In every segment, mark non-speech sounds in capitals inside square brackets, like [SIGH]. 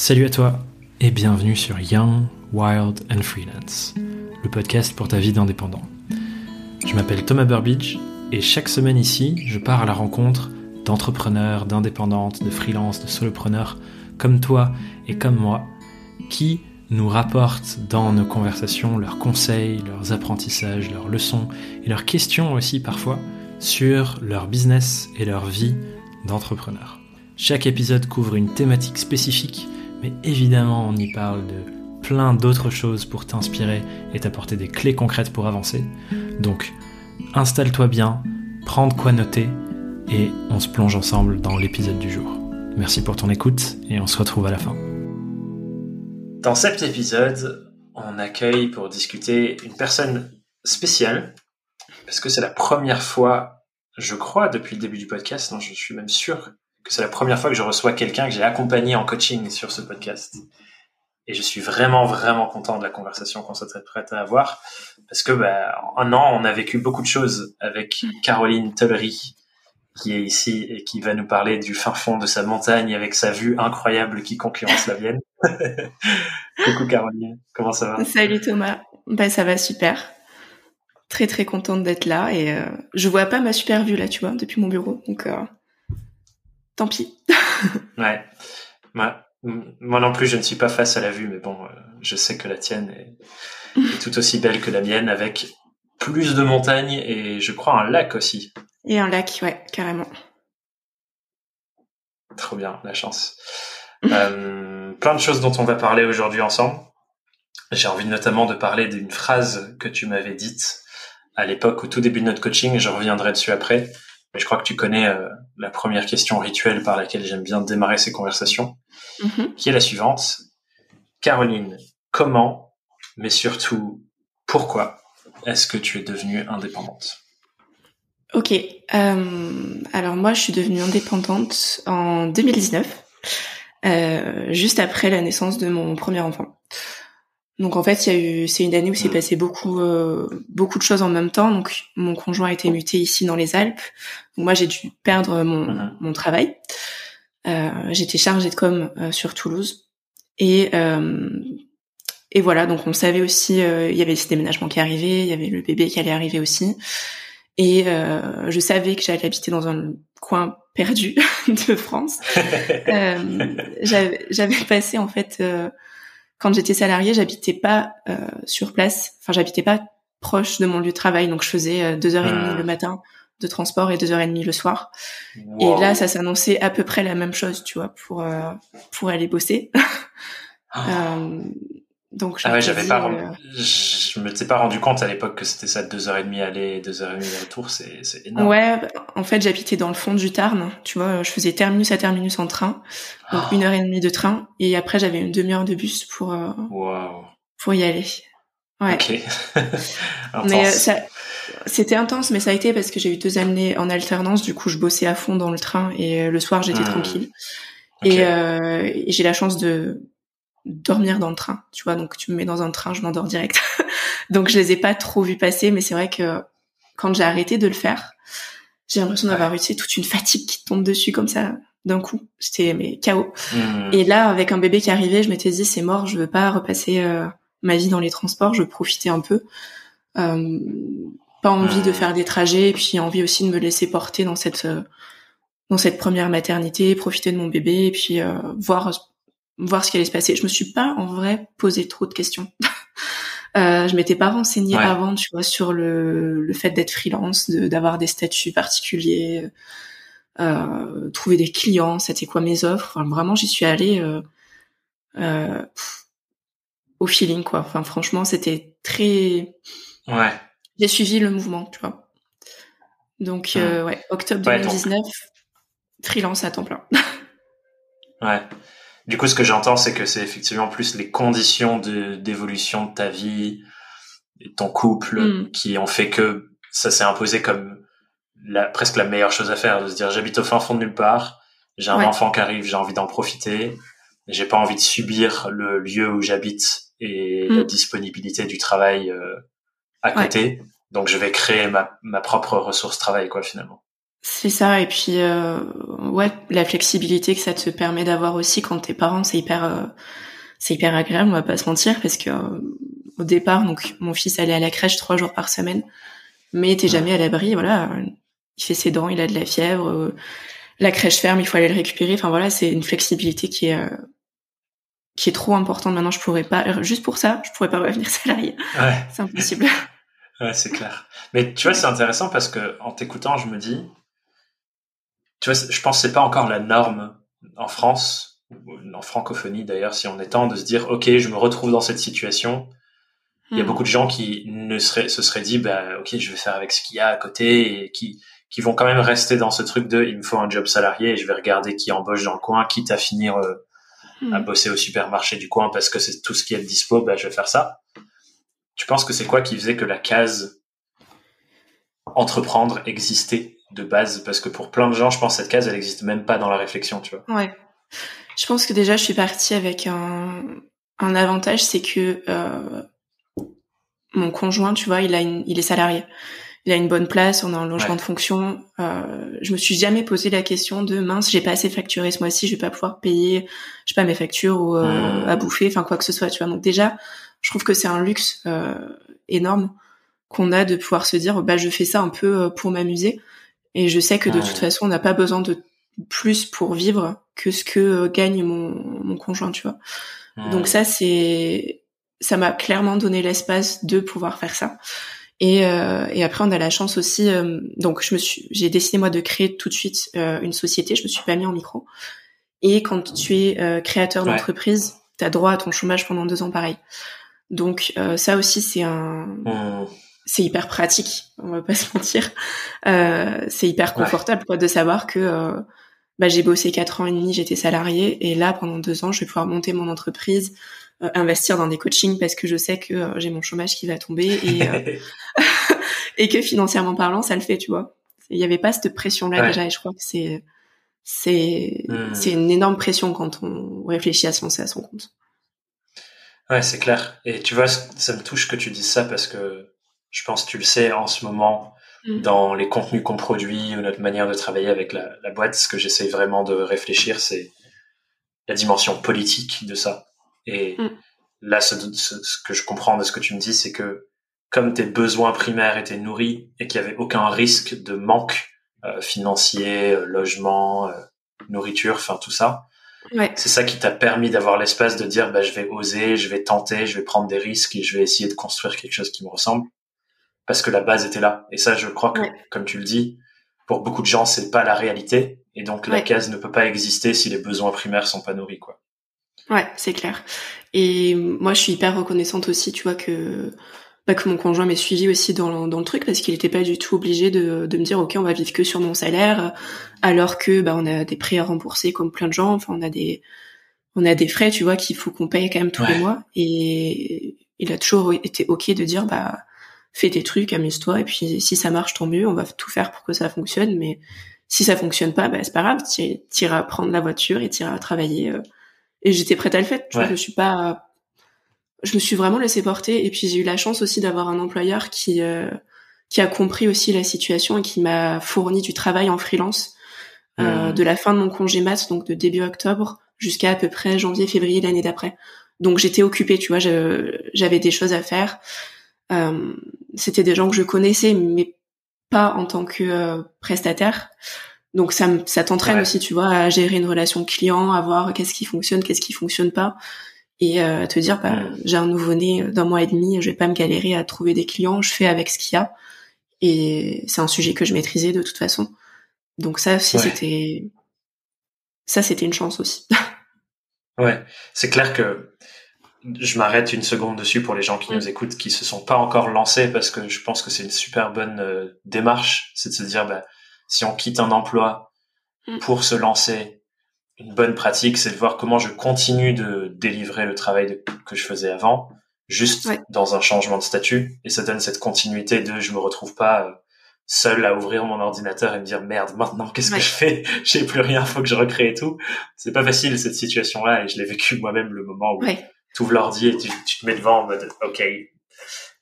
Salut à toi et bienvenue sur Young, Wild and Freelance, le podcast pour ta vie d'indépendant. Je m'appelle Thomas Burbidge et chaque semaine ici, je pars à la rencontre d'entrepreneurs, d'indépendantes, de freelance, de solopreneurs comme toi et comme moi qui nous rapportent dans nos conversations leurs conseils, leurs apprentissages, leurs leçons et leurs questions aussi parfois sur leur business et leur vie d'entrepreneur. Chaque épisode couvre une thématique spécifique mais évidemment on y parle de plein d'autres choses pour t'inspirer et t'apporter des clés concrètes pour avancer. Donc installe-toi bien, prends de quoi noter et on se plonge ensemble dans l'épisode du jour. Merci pour ton écoute et on se retrouve à la fin. Dans cet épisode, on accueille pour discuter une personne spéciale parce que c'est la première fois, je crois, depuis le début du podcast, non, je suis même sûr c'est la première fois que je reçois quelqu'un que j'ai accompagné en coaching sur ce podcast. Et je suis vraiment, vraiment content de la conversation qu'on s'est prête à avoir. Parce que, bah, un an, on a vécu beaucoup de choses avec Caroline Tullery, qui est ici et qui va nous parler du fin fond de sa montagne avec sa vue incroyable qui concurrence la mienne. [LAUGHS] Coucou Caroline, comment ça va? Salut Thomas, bah ça va super. Très très contente d'être là et euh, je vois pas ma super vue là, tu vois, depuis mon bureau. Donc euh, tant pis. [LAUGHS] ouais. Moi, moi non plus, je ne suis pas face à la vue, mais bon, euh, je sais que la tienne est, est, tout aussi belle que la mienne, avec plus de montagnes et je crois un lac aussi. Et un lac, ouais, carrément. Trop bien, la chance. euh, plein de choses dont on va parler aujourd'hui ensemble. J'ai envie notamment de parler d'une phrase que tu m'avais dite à l'époque, au tout début de notre coaching, je reviendrai dessus après. Mais je crois que tu connais euh, la première question rituelle par laquelle j'aime bien démarrer ces conversations, Mhm. qui est la suivante. Caroline, comment, mais surtout pourquoi est-ce que tu es devenue indépendante? Ok. Euh, alors moi, je suis devenue indépendante en 2019, euh, juste après la naissance de mon premier enfant. Donc en fait, il y a eu, c'est une année où s'est passé beaucoup, euh, beaucoup de choses en même temps. Donc mon conjoint a été muté ici dans les Alpes. Donc moi, j'ai dû perdre mon, Mhm. mon travail. Euh, J'étais chargée de com euh, sur Toulouse et euh, et voilà. Donc on savait aussi, euh, il y avait ce déménagement qui arrivait, il y avait le bébé qui allait arriver aussi. Et euh, je savais que j'allais habiter dans un coin perdu [LAUGHS] de France. [LAUGHS] Euh, j'avais j'avais passé en fait euh, quand j'étais salariée, j'habitais pas euh, sur place. Enfin, j'habitais pas proche de mon lieu de travail, donc je faisais euh, deux heures et demie Ah. le matin de transport et deux heures et demie le soir. Wow. Et là, ça s'annonçait à peu près la même chose, tu vois, pour euh, pour aller bosser. [LAUGHS] Euh, donc je Ah ouais, j'avais pas, euh, je me t'ai pas rendu compte à l'époque que c'était ça deux heures et demie aller deux heures et demie retour, c'est, c'est énorme. Ouais, en fait, j'habitais dans le fond du Tarn. Tu vois, je faisais terminus à terminus en train, donc Ah. une heure et demie de train, et après j'avais une demi-heure de bus pour euh, Wow. pour y aller. Ouais. Ok. [LAUGHS] Mais euh, ça, c'était intense, mais ça a été parce que j'ai eu deux années en alternance. Du coup, je bossais à fond dans le train et le soir j'étais Hmm. tranquille. Euh, et j'ai la chance de dormir dans le train. Tu vois, donc tu me mets dans un train, je m'endors direct. [LAUGHS] donc je les ai pas trop vus passer, mais c'est vrai que quand j'ai arrêté de le faire, j'ai l'impression d'avoir eu tu sais, toute une fatigue qui tombe dessus comme ça d'un coup. J'étais mais KO. Hmm. Et là, avec un bébé qui arrivait, je m'étais dit c'est mort, je veux pas repasser euh, ma vie dans les transports, je veux profiter un peu. Euh, pas envie de Hmm. faire des trajets, et puis envie aussi de me laisser porter dans cette euh, dans cette première maternité, profiter de mon bébé, et puis euh, voir voir ce qui allait se passer. Je me suis pas en vrai posé trop de questions. [LAUGHS] Euh, je m'étais pas renseignée Ouais. avant, tu vois, sur le, le fait d'être freelance, de- d'avoir des statuts particuliers, euh, trouver des clients, c'était quoi mes offres. Enfin, vraiment, j'y suis allée euh, euh, pff, au feeling, quoi. Enfin, franchement, c'était très. Ouais. J'ai suivi le mouvement, tu vois. Donc, euh, ouais, octobre Ouais, donc- 2019, freelance à temps plein. [LAUGHS] Ouais. Du coup, ce que j'entends, c'est que c'est effectivement plus les conditions de, d'évolution de ta vie, et de ton couple, Mm. qui ont fait que ça s'est imposé comme la, presque la meilleure chose à faire, de se dire j'habite au fin fond de nulle part, j'ai un Ouais. enfant qui arrive, j'ai envie d'en profiter, j'ai pas envie de subir le lieu où j'habite et la Mm. disponibilité du travail euh, à Ouais. côté. Donc, je vais créer ma, ma propre ressource travail, quoi, finalement. C'est ça, et puis euh, ouais, la flexibilité que ça te permet d'avoir aussi quand t'es parent, c'est hyper, euh, c'est hyper agréable, on va pas se mentir, parce que euh, au départ, donc mon fils allait à la crèche trois jours par semaine, mais t'es jamais à l'abri, voilà, il fait ses dents, il a de la fièvre, la crèche ferme, il faut aller le récupérer, enfin voilà, c'est une flexibilité qui est qui est trop importante. Maintenant, je pourrais pas, juste pour ça, je pourrais pas revenir salarié. Ouais. C'est impossible. Ouais, c'est clair. Mais tu vois, c'est intéressant parce que en t'écoutant, je me dis, tu vois, je pense que c'est pas encore la norme en France, en francophonie d'ailleurs, si on est temps de se dire, ok, je me retrouve dans cette situation. Il y a hmm. beaucoup de gens qui ne seraient, se seraient dit, bah, ok, je vais faire avec ce qu'il y a à côté et qui, qui vont quand même rester dans ce truc de, il me faut un job salarié et je vais regarder qui embauche dans le coin, quitte à finir euh, à hmm. bosser au supermarché du coin parce que c'est tout ce qui est dispo, bah, je vais faire ça. Tu penses que c'est quoi qui faisait que la case entreprendre existait? De base parce que pour plein de gens, je pense que cette case, elle existe même pas dans la réflexion, tu vois. Ouais. Je pense que déjà, je suis partie avec un, un avantage, c'est que euh, mon conjoint, tu vois, il a une, il est salarié. Il a une bonne place, on a un logement de fonction. Euh, je me suis jamais posé la question de mince, j'ai pas assez facturé ce mois-ci, je vais pas pouvoir payer, je sais pas mes factures ou euh, mmh. à bouffer, enfin quoi que ce soit, tu vois. Donc déjà, je trouve que c'est un luxe euh, énorme qu'on a de pouvoir se dire, bah je fais ça un peu euh, pour m'amuser. Et je sais que de toute façon, on n'a pas besoin de plus pour vivre que ce que euh, gagne mon, mon conjoint, tu vois. Donc ça, c'est, ça m'a clairement donné l'espace de pouvoir faire ça. Et, euh, et après, on a la chance aussi. Euh, donc, je me suis, j'ai décidé moi de créer tout de suite euh, une société. Je me suis pas mis en micro. Et quand tu es créateur d'entreprise, tu as droit à ton chômage pendant deux ans, pareil. Donc, ça aussi, c'est un, mmh c'est hyper pratique, on va pas se mentir. Euh, c'est hyper confortable quoi de savoir que euh, bah, j'ai bossé quatre ans et demi, j'étais salarié et là pendant deux ans, je vais pouvoir monter mon entreprise, euh, investir dans des coachings parce que je sais que euh, j'ai mon chômage qui va tomber et euh, [LAUGHS] [LAUGHS] et que financièrement parlant, ça le fait, tu vois. Il n'y avait pas cette pression là déjà et je crois que c'est c'est hmm. c'est une énorme pression quand on réfléchit à se lancer à son compte. Ouais, c'est clair. Et tu vois, ça me touche que tu dises ça parce que je pense que tu le sais en ce moment mm. dans les contenus qu'on produit ou notre manière de travailler avec la, la boîte, ce que j'essaie vraiment de réfléchir, c'est la dimension politique de ça. Et mm. là, ce, ce, que je comprends de ce que tu me dis, c'est que comme tes besoins primaires étaient nourris et qu'il n'y avait aucun risque de manque euh, financier, euh, logement, euh, nourriture, enfin tout ça, ouais. c'est ça qui t'a permis d'avoir l'espace de dire bah, je vais oser, je vais tenter, je vais prendre des risques et je vais essayer de construire quelque chose qui me ressemble parce que la base était là. Et ça, je crois que, comme tu le dis, pour beaucoup de gens, c'est pas la réalité. Et donc, la case ne peut pas exister si les besoins primaires sont pas nourris, quoi. Ouais, c'est clair. Et moi, je suis hyper reconnaissante aussi, tu vois, que, bah, que mon conjoint m'ait suivi aussi dans, dans le truc parce qu'il était pas du tout obligé de, de me dire, OK, on va vivre que sur mon salaire, alors que, bah, on a des prêts à rembourser comme plein de gens. Enfin, on a des, on a des frais, tu vois, qu'il faut qu'on paye quand même tous les mois. Et il a toujours été OK de dire, bah, fais tes trucs, amuse-toi, et puis si ça marche, tant mieux, on va tout faire pour que ça fonctionne, mais si ça fonctionne pas, bah, c'est pas grave, t'iras prendre la voiture et t'iras travailler. Euh. et j'étais prête à le faire, tu vois, je suis pas... Je me suis vraiment laissée porter, et puis j'ai eu la chance aussi d'avoir un employeur qui euh, qui a compris aussi la situation et qui m'a fourni du travail en freelance euh, mmh. de la fin de mon congé mat, donc de début octobre, jusqu'à à peu près janvier, février l'année d'après. Donc j'étais occupée, tu vois, j'avais des choses à faire. Euh, c'était des gens que je connaissais, mais pas en tant que euh, prestataire. Donc ça, ça t'entraîne aussi, tu vois, à gérer une relation client, à voir qu'est-ce qui fonctionne, qu'est-ce qui fonctionne pas, et euh, te dire, bah, j'ai un nouveau-né d'un mois et demi, je vais pas me galérer à trouver des clients, je fais avec ce qu'il y a. Et c'est un sujet que je maîtrisais de toute façon. Donc ça aussi, c'était, ça c'était une chance aussi. [LAUGHS] ouais, c'est clair que je m'arrête une seconde dessus pour les gens qui nous écoutent, qui se sont pas encore lancés, parce que je pense que c'est une super bonne euh, démarche, c'est de se dire, bah, si on quitte un emploi mm. pour se lancer, une bonne pratique, c'est de voir comment je continue de délivrer le travail que je faisais avant, juste dans un changement de statut, et ça donne cette continuité de je me retrouve pas euh, seul à ouvrir mon ordinateur et me dire merde maintenant qu'est-ce que je fais? [LAUGHS] J'ai plus rien faut que je recrée tout. C'est pas facile cette situation là et je l'ai vécu moi-même le moment où tu ouvres l'ordi et tu, te mets devant en mode ok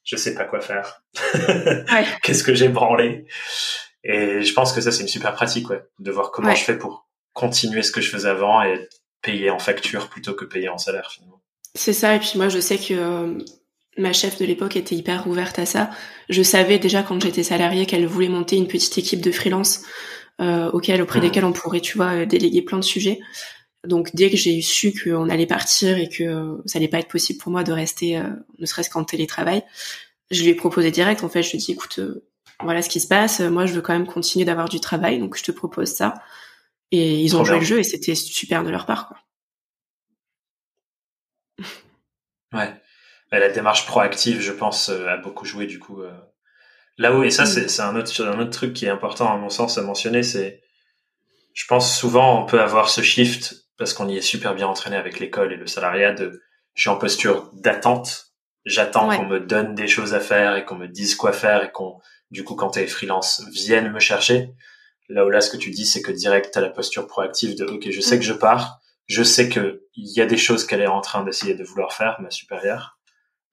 je sais pas quoi faire [LAUGHS] qu'est-ce que j'ai branlé? Et je pense que ça, c'est une super pratique, ouais, de voir comment je fais pour continuer ce que je faisais avant et payer en facture plutôt que payer en salaire, finalement. C'est ça. Et puis moi, je sais que euh, ma chef de l'époque était hyper ouverte à ça. Je savais déjà quand j'étais salariée qu'elle voulait monter une petite équipe de freelance euh, auquel, auprès mmh. desquels on pourrait, tu vois, euh, déléguer plein de sujets. Donc dès que j'ai su qu'on allait partir et que ça allait pas être possible pour moi de rester, ne serait-ce qu'en télétravail, je lui ai proposé direct. En fait, je lui ai dit, écoute, voilà ce qui se passe. Moi, je veux quand même continuer d'avoir du travail, donc je te propose ça. Et ils ont joué le jeu et c'était super de leur part, quoi. Ouais. La démarche proactive, je pense, euh, a beaucoup joué du coup. Euh. Là où et ça, mm. c'est un autre un autre truc qui est important à mon sens à mentionner, c'est, je pense souvent on peut avoir ce shift parce qu'on y est super bien entraîné avec l'école et le salariat de, je suis en posture d'attente, j'attends qu'on me donne des choses à faire et qu'on me dise quoi faire et qu'on du coup, quand t'es freelance, viennent me chercher. Là où là, ce que tu dis, c'est que direct, t'as la posture proactive de, OK, je sais que je pars. Je sais que il y a des choses qu'elle est en train d'essayer de vouloir faire, ma supérieure.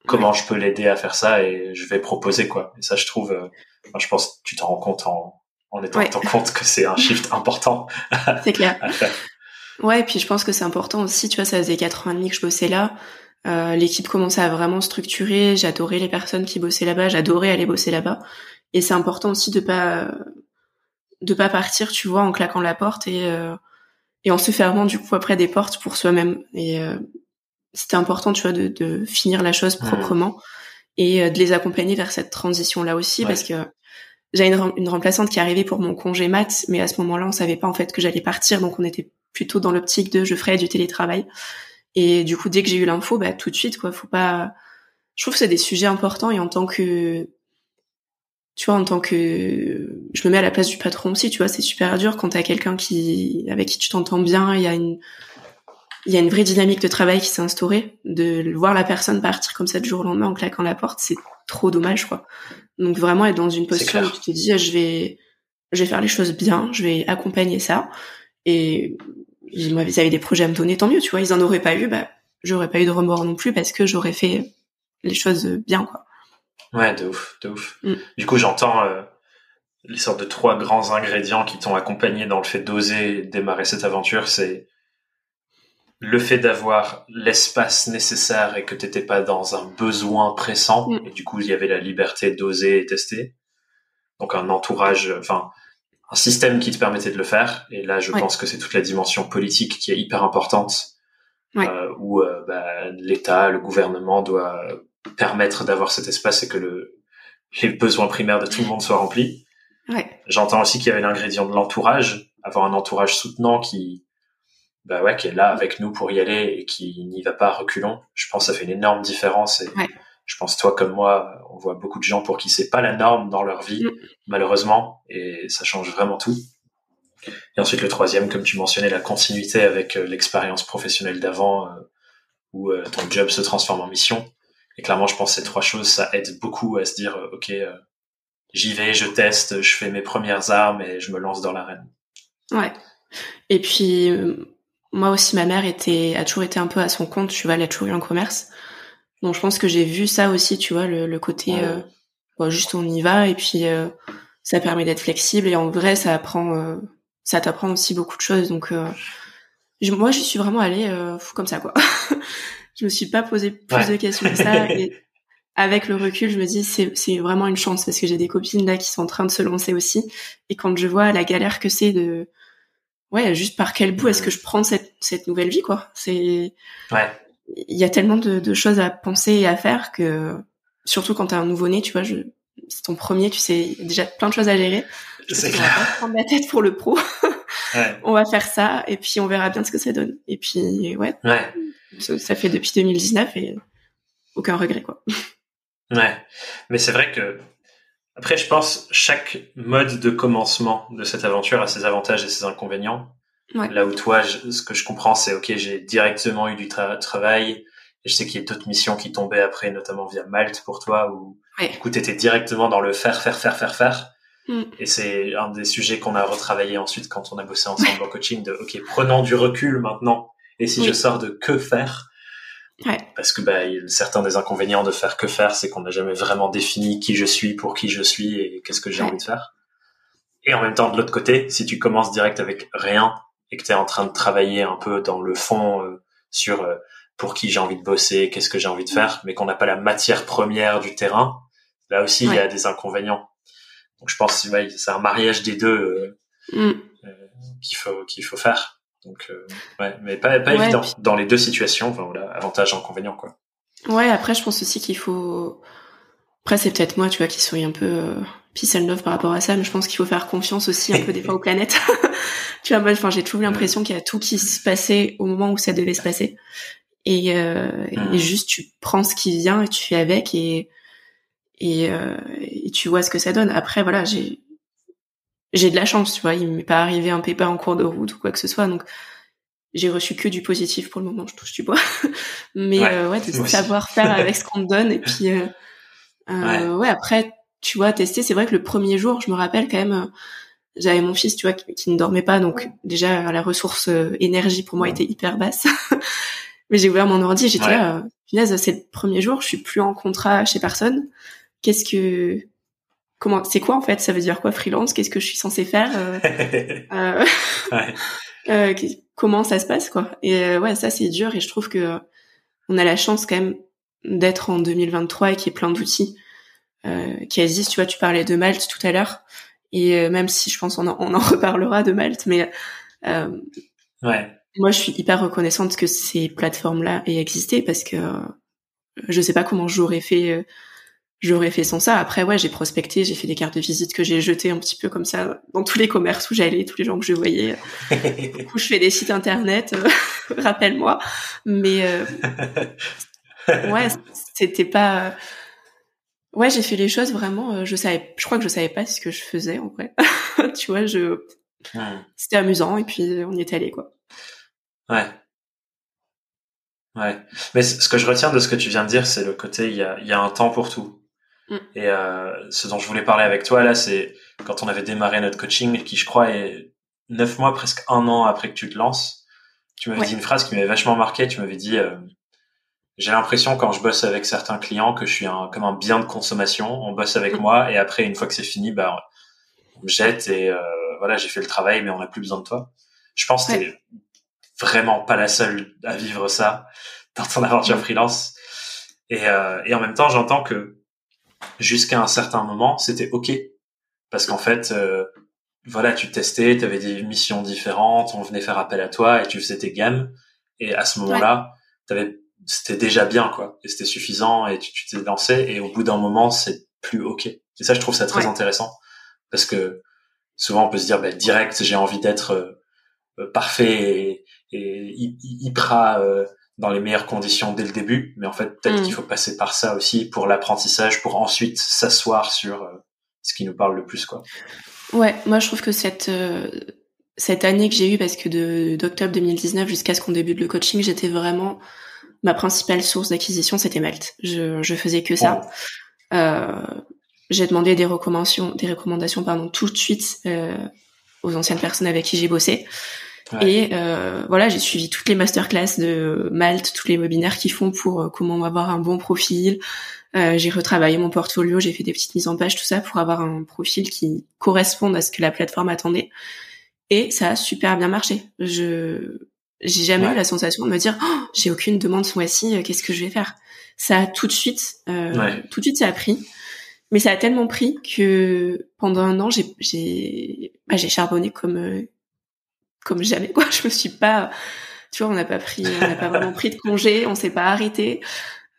Comment je peux l'aider à faire ça et je vais proposer quoi. Et ça, je trouve, euh, je pense, que tu t'en rends compte en, en étant compte que c'est un [LAUGHS] shift important. c'est clair. Ouais, et puis je pense que c'est important aussi, tu vois, ça faisait quatre ans et demi que je bossais là. Euh, l'équipe commençait à vraiment structurer. J'adorais les personnes qui bossaient là-bas. J'adorais aller bosser là-bas. Et c'est important aussi de pas de pas partir, tu vois, en claquant la porte et euh, et en se fermant du coup après des portes pour soi-même. Et euh, c'était important, tu vois, de, de finir la chose proprement et euh, de les accompagner vers cette transition là aussi parce que j'avais une, une, remplaçante qui arrivait pour mon congé mat, mais à ce moment-là, on savait pas en fait que j'allais partir, donc on était plutôt dans l'optique de je ferais du télétravail. Et du coup, dès que j'ai eu l'info, bah tout de suite, quoi, faut pas. Je trouve que c'est des sujets importants et en tant que tu vois, en tant que, je me mets à la place du patron aussi, tu vois, c'est super dur quand t'as quelqu'un qui, avec qui tu t'entends bien, il y a une, il y a une vraie dynamique de travail qui s'est instaurée, de voir la personne partir comme ça du jour au lendemain en claquant la porte, c'est trop dommage, quoi. Donc vraiment être dans une posture où tu te dis, je vais, je vais faire les choses bien, je vais accompagner ça, et ils avaient des projets à me donner, tant mieux, tu vois, ils en auraient pas eu, bah, j'aurais pas eu de remords non plus parce que j'aurais fait les choses bien, quoi. Ouais, de ouf, de ouf. Mm. Du coup, j'entends euh, les sortes de trois grands ingrédients qui t'ont accompagné dans le fait d'oser démarrer cette aventure. C'est le fait d'avoir l'espace nécessaire et que t'étais pas dans un besoin pressant. Mm. Et du coup, il y avait la liberté d'oser et tester. Donc un entourage, enfin un système qui te permettait de le faire. Et là, je pense que c'est toute la dimension politique qui est hyper importante, euh, où euh, bah, l'État, le gouvernement doit permettre d'avoir cet espace et que le, les besoins primaires de tout le monde soient remplis. Ouais. J'entends aussi qu'il y avait l'ingrédient de l'entourage, avoir un entourage soutenant qui, bah ouais, qui est là avec nous pour y aller et qui n'y va pas reculons. Je pense que ça fait une énorme différence et je pense toi comme moi, on voit beaucoup de gens pour qui c'est pas la norme dans leur vie, mm. malheureusement, et ça change vraiment tout. Et ensuite le troisième, comme tu mentionnais, la continuité avec euh, l'expérience professionnelle d'avant, euh, où euh, ton job se transforme en mission. Et clairement, je pense que ces trois choses, ça aide beaucoup à se dire, euh, ok, j'y vais, je teste, je fais mes premières armes et je me lance dans l'arène. Ouais. Et puis, moi aussi, ma mère était, a toujours été un peu à son compte, tu vois, elle a toujours eu un commerce. Donc, je pense que j'ai vu ça aussi, tu vois, le, côté, bon, juste on y va et puis ça permet d'être flexible et en vrai, ça apprend, ça t'apprend aussi beaucoup de choses. Donc, moi, je suis vraiment allée comme ça, quoi. [LAUGHS] je me suis pas posé plus de questions que ça. Et [LAUGHS] avec le recul, je me dis c'est c'est vraiment une chance parce que j'ai des copines là qui sont en train de se lancer aussi. Et quand je vois la galère que c'est de ouais, juste par quel bout est-ce que je prends cette cette nouvelle vie quoi C'est ouais. Il y a tellement de, de, choses à penser et à faire que surtout quand t'as un nouveau-né, tu vois, je c'est ton premier, tu sais déjà plein de choses à gérer. Je sais pas prendre la tête pour le pro. [LAUGHS] ouais. On va faire ça et puis on verra bien ce que ça donne. Et puis ouais. Ouais ça fait depuis 2019 et aucun regret quoi. [LAUGHS] Ouais, mais c'est vrai que après je pense chaque mode de commencement de cette aventure a ses avantages et ses inconvénients. Là où toi, ce que je comprends, c'est ok, j'ai directement eu du travail et je sais qu'il y a d'autres missions qui tombaient après, notamment via Malte pour toi, où ouais. du coup t'étais directement dans le faire, faire, faire, faire, faire. Mm. Et c'est un des sujets qu'on a retravaillé ensuite quand on a bossé ensemble en coaching de ok, prenons du recul maintenant et si je sors de que faire, ouais. parce que bah, certains des inconvénients de faire que faire, c'est qu'on n'a jamais vraiment défini qui je suis, pour qui je suis et qu'est-ce que j'ai envie de faire. Et en même temps, de l'autre côté, si tu commences direct avec rien et que tu es en train de travailler un peu dans le fond euh, sur euh, pour qui j'ai envie de bosser, qu'est-ce que j'ai envie de faire, mais qu'on n'a pas la matière première du terrain, là aussi, il y a des inconvénients. Donc je pense que c'est un mariage des deux mm. qu'il faut qu'il faut faire. Donc ouais, mais pas pas évident dans les deux situations. Enfin voilà, avantage inconvénient quoi. Ouais, après je pense aussi qu'il faut après, c'est peut-être moi, tu vois, qui suis un peu euh, peace and love par rapport à ça, mais je pense qu'il faut faire confiance aussi un peu des fois aux planètes. [LAUGHS] tu vois, moi, enfin, j'ai toujours l'impression qu'il y a tout qui se passait au moment où ça devait se passer. Et, euh, et juste, tu prends ce qui vient et tu fais avec et, et, euh, et tu vois ce que ça donne. Après, voilà, j'ai j'ai de la chance, tu vois, il m'est pas arrivé un pépin en cours de route ou quoi que ce soit, donc j'ai reçu que du positif pour le moment, je touche du bois. [LAUGHS] Mais ouais, euh, ouais de savoir faire avec [LAUGHS] ce qu'on te donne et puis euh, euh, ouais. après, tu vois, tester, c'est vrai que le premier jour, je me rappelle quand même, j'avais mon fils, tu vois, qui, ne dormait pas, donc déjà la ressource euh, énergie pour moi était hyper basse. [LAUGHS] Mais j'ai ouvert mon ordi, j'étais là, euh, c'est le premier jour, je suis plus en contrat chez personne. Qu'est-ce que, comment, c'est quoi en fait? Ça veut dire quoi freelance? Qu'est-ce que je suis censée faire euh, [LAUGHS] euh, [LAUGHS] Comment ça se passe quoi? Et ouais, ça c'est dur et je trouve que on a la chance quand même d'être en 2023 et qu'il y ait plein d'outils euh, qui existent. Tu vois, tu parlais de Malte tout à l'heure, et euh, même si je pense on en, on en [LAUGHS] reparlera de Malte, mais euh, ouais. moi je suis hyper reconnaissante que ces plateformes-là aient existé parce que euh, je sais pas comment j'aurais fait euh, j'aurais fait sans ça. Après, ouais, j'ai prospecté, j'ai fait des cartes de visite que j'ai jetées un petit peu comme ça dans tous les commerces où j'allais, tous les gens que je voyais. [LAUGHS] du coup, je fais des sites internet, [LAUGHS] rappelle-moi. Mais euh, ouais, c'était pas. Ouais, j'ai fait les choses vraiment. Euh, je savais, je crois que je savais pas ce que je faisais en vrai. [LAUGHS] tu vois, je. C'était amusant et puis on y est allé quoi. Ouais. Ouais. Mais ce que je retiens de ce que tu viens de dire, c'est le côté il y a, y a un temps pour tout. Mm. Et euh, ce dont je voulais parler avec toi là, c'est quand on avait démarré notre coaching, qui je crois est neuf mois, presque un an après que tu te lances. Tu m'avais dit une phrase qui m'avait vachement marqué. Tu m'avais dit euh, j'ai l'impression quand je bosse avec certains clients que je suis un, comme un bien de consommation. On bosse avec moi et après une fois que c'est fini, bah on me jette et euh, voilà j'ai fait le travail mais on n'a plus besoin de toi. Je pense que t'es vraiment pas la seule à vivre ça dans ton aventure freelance. Et, euh, et en même temps j'entends que jusqu'à un certain moment c'était ok parce qu'en fait euh, voilà tu testais, tu avais des missions différentes, on venait faire appel à toi et tu faisais tes gammes et à ce moment-là tu avais c'était déjà bien quoi. Et c'était suffisant et tu t'es lancé et au bout d'un moment c'est plus ok. Et ça je trouve ça très intéressant. Parce que souvent on peut se dire bah, direct j'ai envie d'être euh, euh, parfait et, et hyper euh, dans les meilleures conditions dès le début. Mais en fait peut-être mm. qu'il faut passer par ça aussi pour l'apprentissage pour ensuite s'asseoir sur ce qui nous parle le plus quoi. Ouais moi je trouve que cette cette année que j'ai eue parce que de d'octobre 2019 jusqu'à ce qu'on débute le coaching j'étais vraiment ma principale source d'acquisition, c'était Malte. Je, je faisais que ça. Euh, j'ai demandé des recommandations, des recommandations pardon, tout de suite euh, aux anciennes personnes avec qui j'ai bossé. Et euh, voilà, j'ai suivi toutes les masterclass de Malte, tous les webinaires qu'ils font pour euh, comment avoir un bon profil. Euh, j'ai retravaillé mon portfolio, j'ai fait des petites mises en page, tout ça pour avoir un profil qui corresponde à ce que la plateforme attendait. Et ça a super bien marché. Je j'ai jamais eu la sensation de me dire oh, j'ai aucune demande ce mois-ci, euh, qu'est-ce que je vais faire? Ça a tout de suite, euh, tout de suite ça a pris, mais ça a tellement pris que pendant un an j'ai j'ai bah, j'ai charbonné comme euh, comme jamais quoi. [LAUGHS] Je me suis pas, tu vois, on n'a pas pris, on n'a pas vraiment pris de congé, on s'est pas arrêté.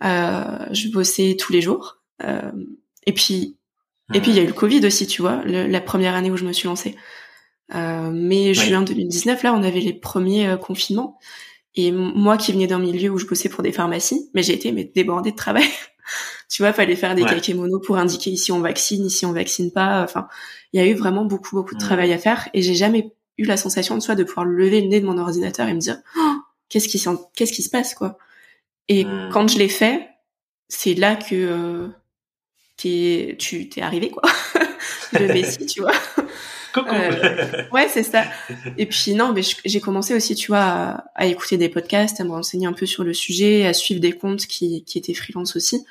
Euh, je bossais tous les jours. Euh, et puis et puis il y a eu le Covid aussi, tu vois, la première année où je me suis lancée. Euh, mai, juin 2019, là, on avait les premiers euh, confinements. Et moi qui venais d'un milieu où je bossais pour des pharmacies, mais j'ai été mais débordée de travail. [LAUGHS] tu vois, fallait faire des ouais. mono pour indiquer ici on vaccine, ici on vaccine pas. Enfin, il y a eu vraiment beaucoup beaucoup de travail à faire et j'ai jamais eu la sensation de soi de pouvoir lever le nez de mon ordinateur et me dire oh, qu'est-ce qui qu'est-ce qui se passe quoi. Et mmh. quand je l'ai fait, c'est là que euh, t'es tu t'es arrivé quoi. [LAUGHS] le Messi, tu vois. [LAUGHS] Euh, ouais, c'est ça. Et puis non, mais j'ai commencé aussi, tu vois, à, à, écouter des podcasts, à me renseigner un peu sur le sujet, à suivre des comptes qui, qui étaient freelance aussi,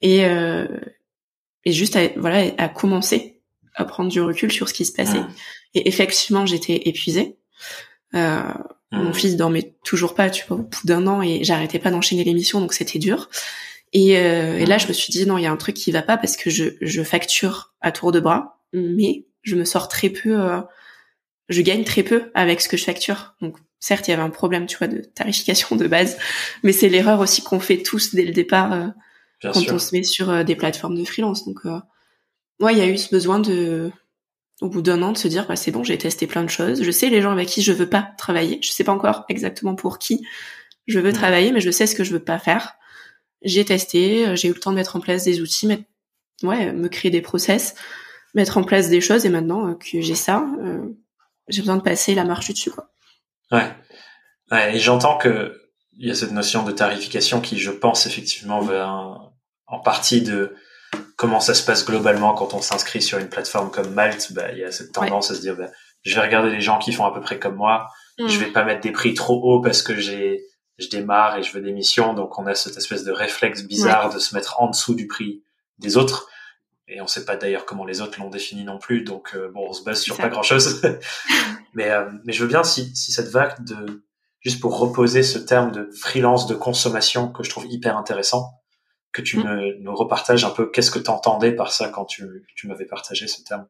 et euh, et juste à, voilà à commencer à prendre du recul sur ce qui se passait. Mmh. Et effectivement, j'étais épuisée. Euh, Mon mmh. fils dormait toujours pas, tu vois, au bout d'un an, et j'arrêtais pas d'enchaîner l'émission, donc c'était dur. Et, euh, et, là, je me suis dit non, il y a un truc qui va pas parce que je, je facture à tour de bras, mais je me sors très peu, euh, je gagne très peu avec ce que je facture. Donc certes, il y avait un problème, tu vois, de tarification de base, mais c'est l'erreur aussi qu'on fait tous dès le départ euh, quand on se met sur euh, des plateformes de freelance. Donc euh, ouais, il y a eu ce besoin de au bout d'un an de se dire bah c'est bon, j'ai testé plein de choses, je sais les gens avec qui je veux pas travailler, je sais pas encore exactement pour qui je veux travailler, mais je sais ce que je veux pas faire. J'ai testé, euh, j'ai eu le temps de mettre en place des outils, mettre, ouais, me créer des process, mettre en place des choses et maintenant euh, que j'ai ça, euh, j'ai besoin de passer la marche dessus quoi. Ouais. ouais et j'entends que il y a cette notion de tarification qui, je pense, effectivement, va en partie de comment ça se passe globalement quand on s'inscrit sur une plateforme comme Malte. Bah, il y a cette tendance à se dire, bah, je vais regarder les gens qui font à peu près comme moi. Je mm. vais pas mettre des prix trop hauts parce que j'ai je démarre et je veux des missions, donc on a cette espèce de réflexe bizarre de se mettre en dessous du prix des autres. Et on sait pas d'ailleurs comment les autres l'ont défini non plus, donc euh, bon, on se base sur pas grand chose. [LAUGHS] mais euh, mais je veux bien si si cette vague de juste pour reposer ce terme de freelance de consommation que je trouve hyper intéressant, que tu mm. nous repartages un peu. Qu'est-ce que tu entendais par ça quand tu tu m'avais partagé ce terme?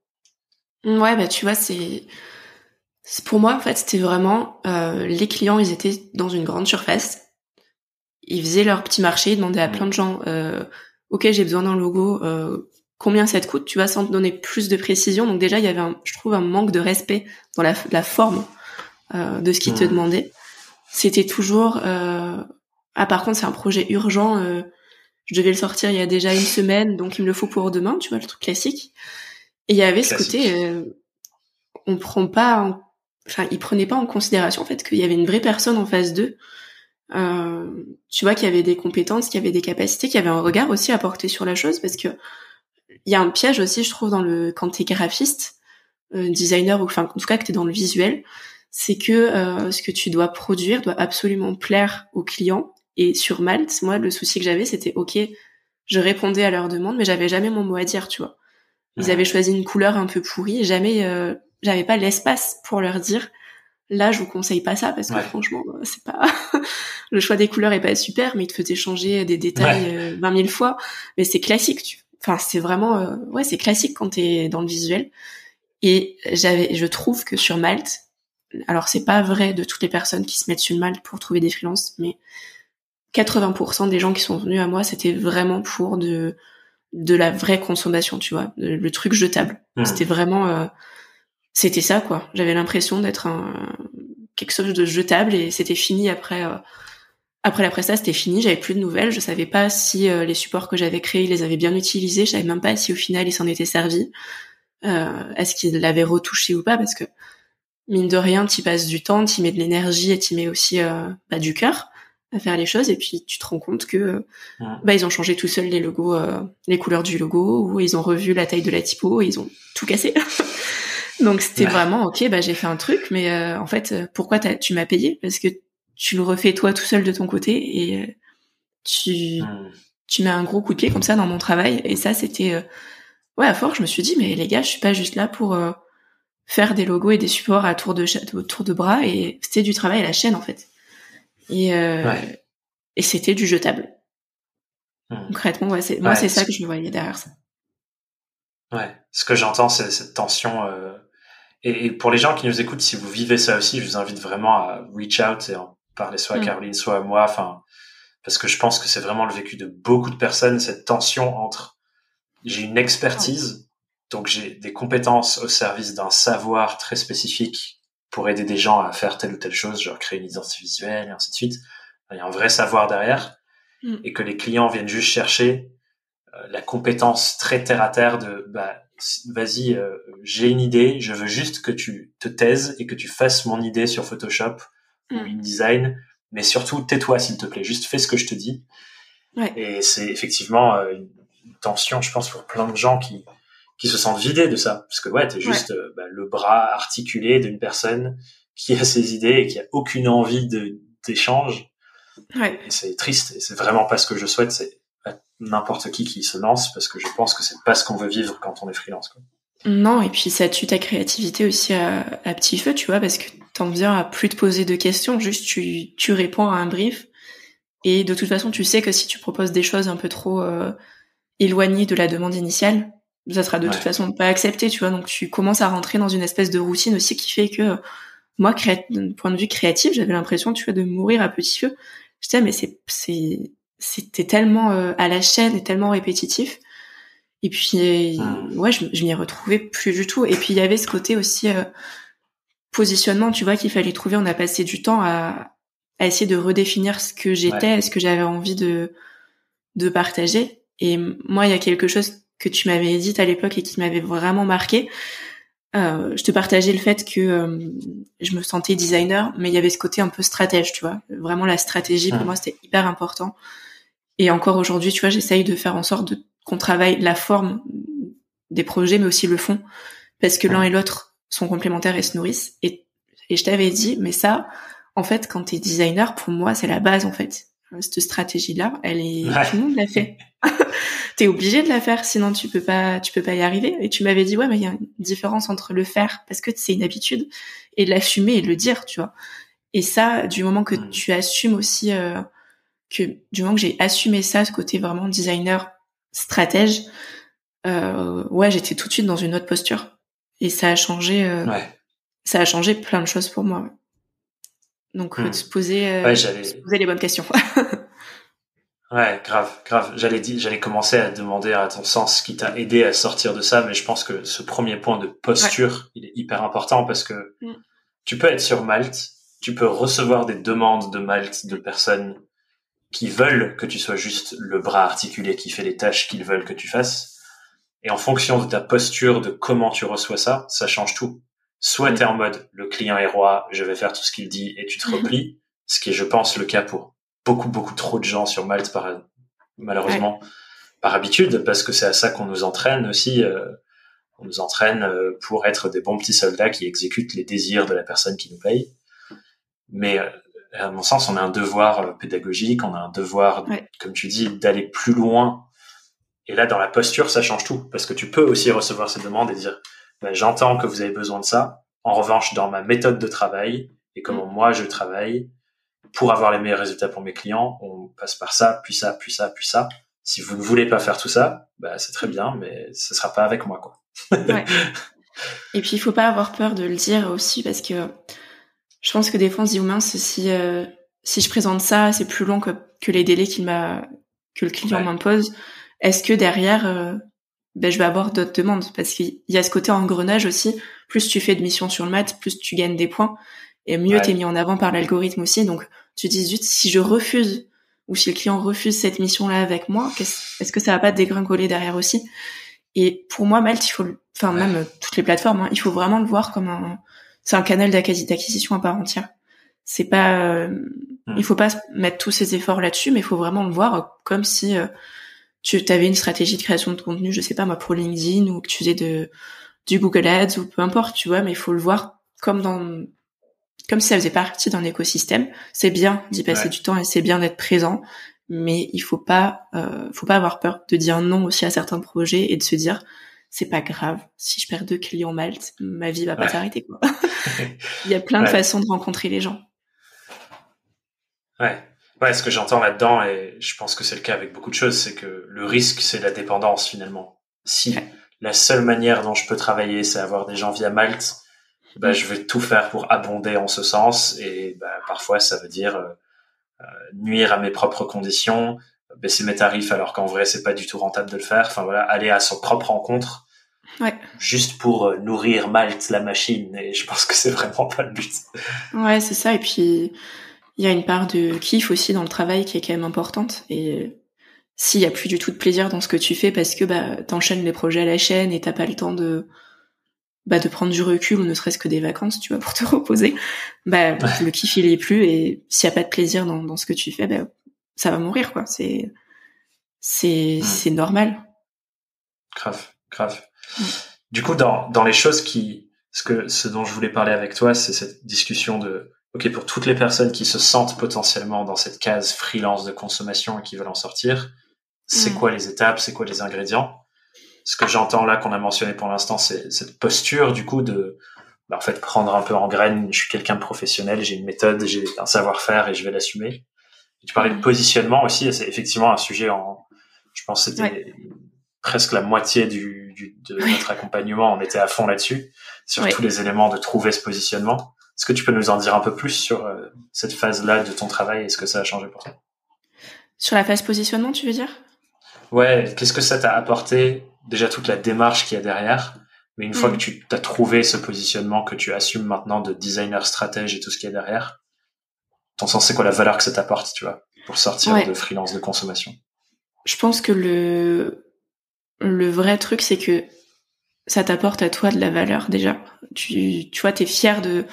Ouais, bah tu vois, c'est pour moi, en fait, c'était vraiment euh, les clients, ils étaient dans une grande surface, ils faisaient leur petit marché, ils demandaient à plein de gens, euh, ok, j'ai besoin d'un logo, euh, combien ça te coûte, tu vois, sans te donner plus de précision. Donc déjà, il y avait, un, je trouve, un manque de respect dans la, la forme euh, de ce qu'ils te demandaient. C'était toujours, euh, ah par contre, c'est un projet urgent, euh, je devais le sortir il y a déjà une semaine, donc il me le faut pour demain, tu vois, le truc classique. Et il y avait ce côté, on prend pas enfin, ils prenaient pas en considération en fait qu'il y avait une vraie personne en face d'eux. Euh, tu vois qu'il y avait des compétences, qu'il y avait des capacités, qu'il y avait un regard aussi à porter sur la chose, parce que il y a un piège aussi, je trouve, dans le quand t'es graphiste, euh, designer ou enfin en tout cas que t'es dans le visuel, c'est que euh, ce que tu dois produire doit absolument plaire aux clients. Et sur Malte, moi, le souci que j'avais, c'était ok, je répondais à leurs demandes, mais j'avais jamais mon mot à dire, tu vois. Ils avaient choisi une couleur un peu pourrie, et jamais euh, j'avais pas l'espace pour leur dire là je vous conseille pas ça parce que franchement euh, c'est pas [LAUGHS] le choix des couleurs est pas super mais il te faisait changer des détails 20 000 euh, fois mais c'est classique tu... enfin c'est vraiment euh, ouais c'est classique quand t'es dans le visuel et j'avais je trouve que sur Malte alors c'est pas vrai de toutes les personnes qui se mettent sur Malte pour trouver des freelances mais 80% des gens qui sont venus à moi c'était vraiment pour de de la vraie consommation tu vois le truc jetable mmh. c'était vraiment c'était ça quoi. J'avais l'impression d'être un quelque chose de jetable et c'était fini après euh, après la presta, c'était fini, j'avais plus de nouvelles, je savais pas si euh, les supports que j'avais créés, ils les avaient bien utilisés, je savais même pas si au final ils s'en étaient servis. Euh, est-ce qu'ils l'avaient retouché ou pas parce que mine de rien, tu passes du temps, tu mets de l'énergie et tu mets aussi bah, du cœur à faire les choses et puis tu te rends compte que bah ils ont changé tout seuls les logos les couleurs du logo ou ils ont revu la taille de la typo et ils ont tout cassé. [LAUGHS] Donc c'était vraiment ok, bah j'ai fait un truc, mais euh, en fait, euh, pourquoi tu m'as payé? Parce que tu le refais toi tout seul de ton côté et euh, tu hmm. tu mets un gros coup de pied comme ça dans mon travail. Et ça c'était ouais à fort. Je me suis dit mais les gars, je suis pas juste là pour faire des logos et des supports à tour de tour de bras et c'était du travail à la chaîne en fait. Et et c'était du jetable. Hmm. Concrètement, ouais, c'est moi c'est ça que je me voyais derrière ça. Ouais, ce que j'entends, c'est cette tension et, pour les gens qui nous écoutent, si vous vivez ça aussi, je vous invite vraiment à reach out et en parler soit à mm. Caroline, soit à moi. Enfin, parce que je pense que c'est vraiment le vécu de beaucoup de personnes, cette tension entre j'ai une expertise, donc j'ai des compétences au service d'un savoir très spécifique pour aider des gens à faire telle ou telle chose, genre créer une identité visuelle et ainsi de suite. Il y a un vrai savoir derrière mm. et que les clients viennent juste chercher euh, la compétence très terre à terre de bah, vas-y, euh, j'ai une idée, je veux juste que tu te taises et que tu fasses mon idée sur Photoshop ou mm. InDesign, mais surtout tais-toi s'il te plaît, juste fais ce que je te dis. Ouais. Et c'est effectivement euh, une tension, je pense, pour plein de gens qui qui se sentent vidés de ça, parce que ouais, t'es juste euh, bah, le bras articulé d'une personne qui a ses idées et qui a aucune envie de d'échange. Ouais. c'est triste, et c'est vraiment pas ce que je souhaite. C'est n'importe qui qui se lance parce que je pense que c'est pas ce qu'on veut vivre quand on est freelance. Quoi. Non, et puis ça tue ta créativité aussi à, petit feu, tu vois, parce que t'en viens à plus te poser de questions, juste tu, tu réponds à un brief, et de toute façon, tu sais que si tu proposes des choses un peu trop euh, éloignées de la demande initiale, ça sera de toute façon pas accepté, tu vois, donc tu commences à rentrer dans une espèce de routine aussi qui fait que moi, d'un point de vue créatif, j'avais l'impression, tu vois, de mourir à petit feu. Je disais, mais c'est, c'est, c'était tellement euh, à la chaîne et tellement répétitif. Et puis, hmm. ouais, je, je m'y retrouvais plus du tout. Et puis, il y avait ce côté aussi euh, positionnement, tu vois, qu'il fallait trouver. On a passé du temps à, à essayer de redéfinir ce que j'étais, ce que j'avais envie de, de partager. Et moi, il y a quelque chose que tu m'avais dit à l'époque et qui m'avait vraiment marqué. Euh, je te partageais le fait que euh, je me sentais designer, mais il y avait ce côté un peu stratège, tu vois. Vraiment la stratégie pour moi c'était hyper important. Et encore aujourd'hui, tu vois, j'essaye de faire en sorte de qu'on travaille la forme des projets, mais aussi le fond, parce que l'un et l'autre sont complémentaires et se nourrissent. Et, et je t'avais dit, mais ça, en fait, quand t'es designer, pour moi, c'est la base en fait. Cette stratégie-là, elle est tout le monde l'a fait. [LAUGHS] t'es obligé de la faire, sinon tu peux pas, tu peux pas y arriver. Et tu m'avais dit ouais, mais il y a une différence entre le faire parce que c'est une habitude et l'assumer et le dire, tu vois. Et ça, du moment que hmm. tu assumes aussi, euh, que du moment que j'ai assumé ça, ce côté vraiment designer stratège, euh, ouais, j'étais tout de suite dans une autre posture et ça a changé. Euh, ça a changé plein de choses pour moi. Donc hmm. se poser, euh, se poser les bonnes questions. [LAUGHS] Ouais, grave, grave. J'allais dire, j'allais commencer à demander à ton sens ce qui t'a aidé à sortir de ça, mais je pense que ce premier point de posture, il est hyper important parce que mm. tu peux être sur Malte, tu peux recevoir des demandes de Malte de personnes qui veulent que tu sois juste le bras articulé qui fait les tâches qu'ils veulent que tu fasses. Et en fonction de ta posture, de comment tu reçois ça, ça change tout. Soit mm. tu es en mode le client est roi, je vais faire tout ce qu'il dit et tu te [LAUGHS] replies, ce qui est, je pense, le cas pour beaucoup, beaucoup trop de gens sur Malte, par, malheureusement, par habitude, parce que c'est à ça qu'on nous entraîne aussi. Euh, on nous entraîne euh, pour être des bons petits soldats qui exécutent les désirs de la personne qui nous paye. Mais euh, à mon sens, on a un devoir pédagogique, on a un devoir, comme tu dis, d'aller plus loin. Et là, dans la posture, ça change tout, parce que tu peux aussi recevoir ces demandes et dire, bah, j'entends que vous avez besoin de ça. En revanche, dans ma méthode de travail et comment mm. moi je travaille, pour avoir les meilleurs résultats pour mes clients, on passe par ça, puis ça, puis ça, puis ça. Si vous ne voulez pas faire tout ça, bah, c'est très bien, mais ce sera pas avec moi, quoi. ouais. Et puis, il faut pas avoir peur de le dire aussi, parce que je pense que des fois, on se dit, mince, si, euh, si je présente ça, c'est plus long que, que les délais qu'il m'a, que le client m'impose. Est-ce que derrière, euh, ben, je vais avoir d'autres demandes? Parce qu'il y a ce côté engrenage aussi. Plus tu fais de missions sur le mat, plus tu gagnes des points et mieux t'es mis en avant par l'algorithme aussi. Donc tu dis zut, si je refuse ou si le client refuse cette mission-là avec moi, est-ce que ça va pas dégringoler derrière aussi? Et pour moi, Malte, il faut, enfin même toutes les plateformes, hein, il faut vraiment le voir comme un, c'est un canal d'acquisition à part entière. C'est pas, euh, hmm. il faut pas mettre tous ses efforts là-dessus, mais il faut vraiment le voir comme si euh, tu avais une stratégie de création de contenu, je sais pas moi pour LinkedIn ou que tu faisais de du Google Ads ou peu importe, tu vois, mais il faut le voir comme dans comme si ça faisait partie d'un écosystème. C'est bien d'y passer du temps et c'est bien d'être présent, mais il faut pas, euh, faut pas avoir peur de dire non aussi à certains projets et de se dire c'est pas grave si je perds deux clients Malte, ma vie va pas s'arrêter quoi. [LAUGHS] [LAUGHS] il y a plein de façons de rencontrer les gens. Ouais. Ouais, ce que j'entends là-dedans, et je pense que c'est le cas avec beaucoup de choses, c'est que le risque, c'est la dépendance finalement. Si la seule manière dont je peux travailler, c'est avoir des gens via Malte, bah, je vais tout faire pour abonder en ce sens et bah, parfois ça veut dire euh, euh, nuire à mes propres conditions, baisser mes tarifs alors qu'en vrai c'est pas du tout rentable de le faire. Enfin voilà, aller à son propre rencontre ouais. juste pour euh, nourrir Malte la machine et je pense que c'est vraiment pas le but. Ouais, c'est ça et puis il y a une part de kiff aussi dans le travail qui est quand même importante et s'il y a plus du tout de plaisir dans ce que tu fais parce que bah t'enchaînes les projets à la chaîne et t'as pas le temps de bah, de prendre du recul ou ne serait-ce que des vacances, tu vois, pour te reposer, bah, le kiff il est plus et s'il y a pas de plaisir dans, dans ce que tu fais, bah, ça va mourir quoi. C'est c'est c'est normal. Grave, grave. Du coup, dans dans les choses qui ce que ce dont je voulais parler avec toi, c'est cette discussion de ok pour toutes les personnes qui se sentent potentiellement dans cette case freelance de consommation et qui veulent en sortir, c'est quoi les étapes, c'est quoi les ingrédients? Ce que j'entends là qu'on a mentionné pour l'instant, c'est cette posture du coup de bah, en fait prendre un peu en graine. Je suis quelqu'un de professionnel, j'ai une méthode, j'ai un savoir-faire et je vais l'assumer. Tu parlais de positionnement aussi, c'est effectivement un sujet en, je pense que c'était presque la moitié du, du de notre accompagnement, on était à fond là-dessus, sur tous les éléments de trouver ce positionnement. Est-ce que tu peux nous en dire un peu plus sur euh, cette phase-là de ton travail et ce que ça a changé pour toi? Sur la phase positionnement, tu veux dire? Ouais, qu'est-ce que ça t'a apporté? Déjà toute la démarche qu'il y a derrière, mais une fois mm. que tu as trouvé ce positionnement que tu assumes maintenant de designer stratège et tout ce qu'il y a derrière, ton sens c'est quoi la valeur que ça t'apporte, tu vois, pour sortir de freelance de consommation? Je pense que le le vrai truc c'est que ça t'apporte à toi de la valeur déjà. Tu tu vois, t'es fier de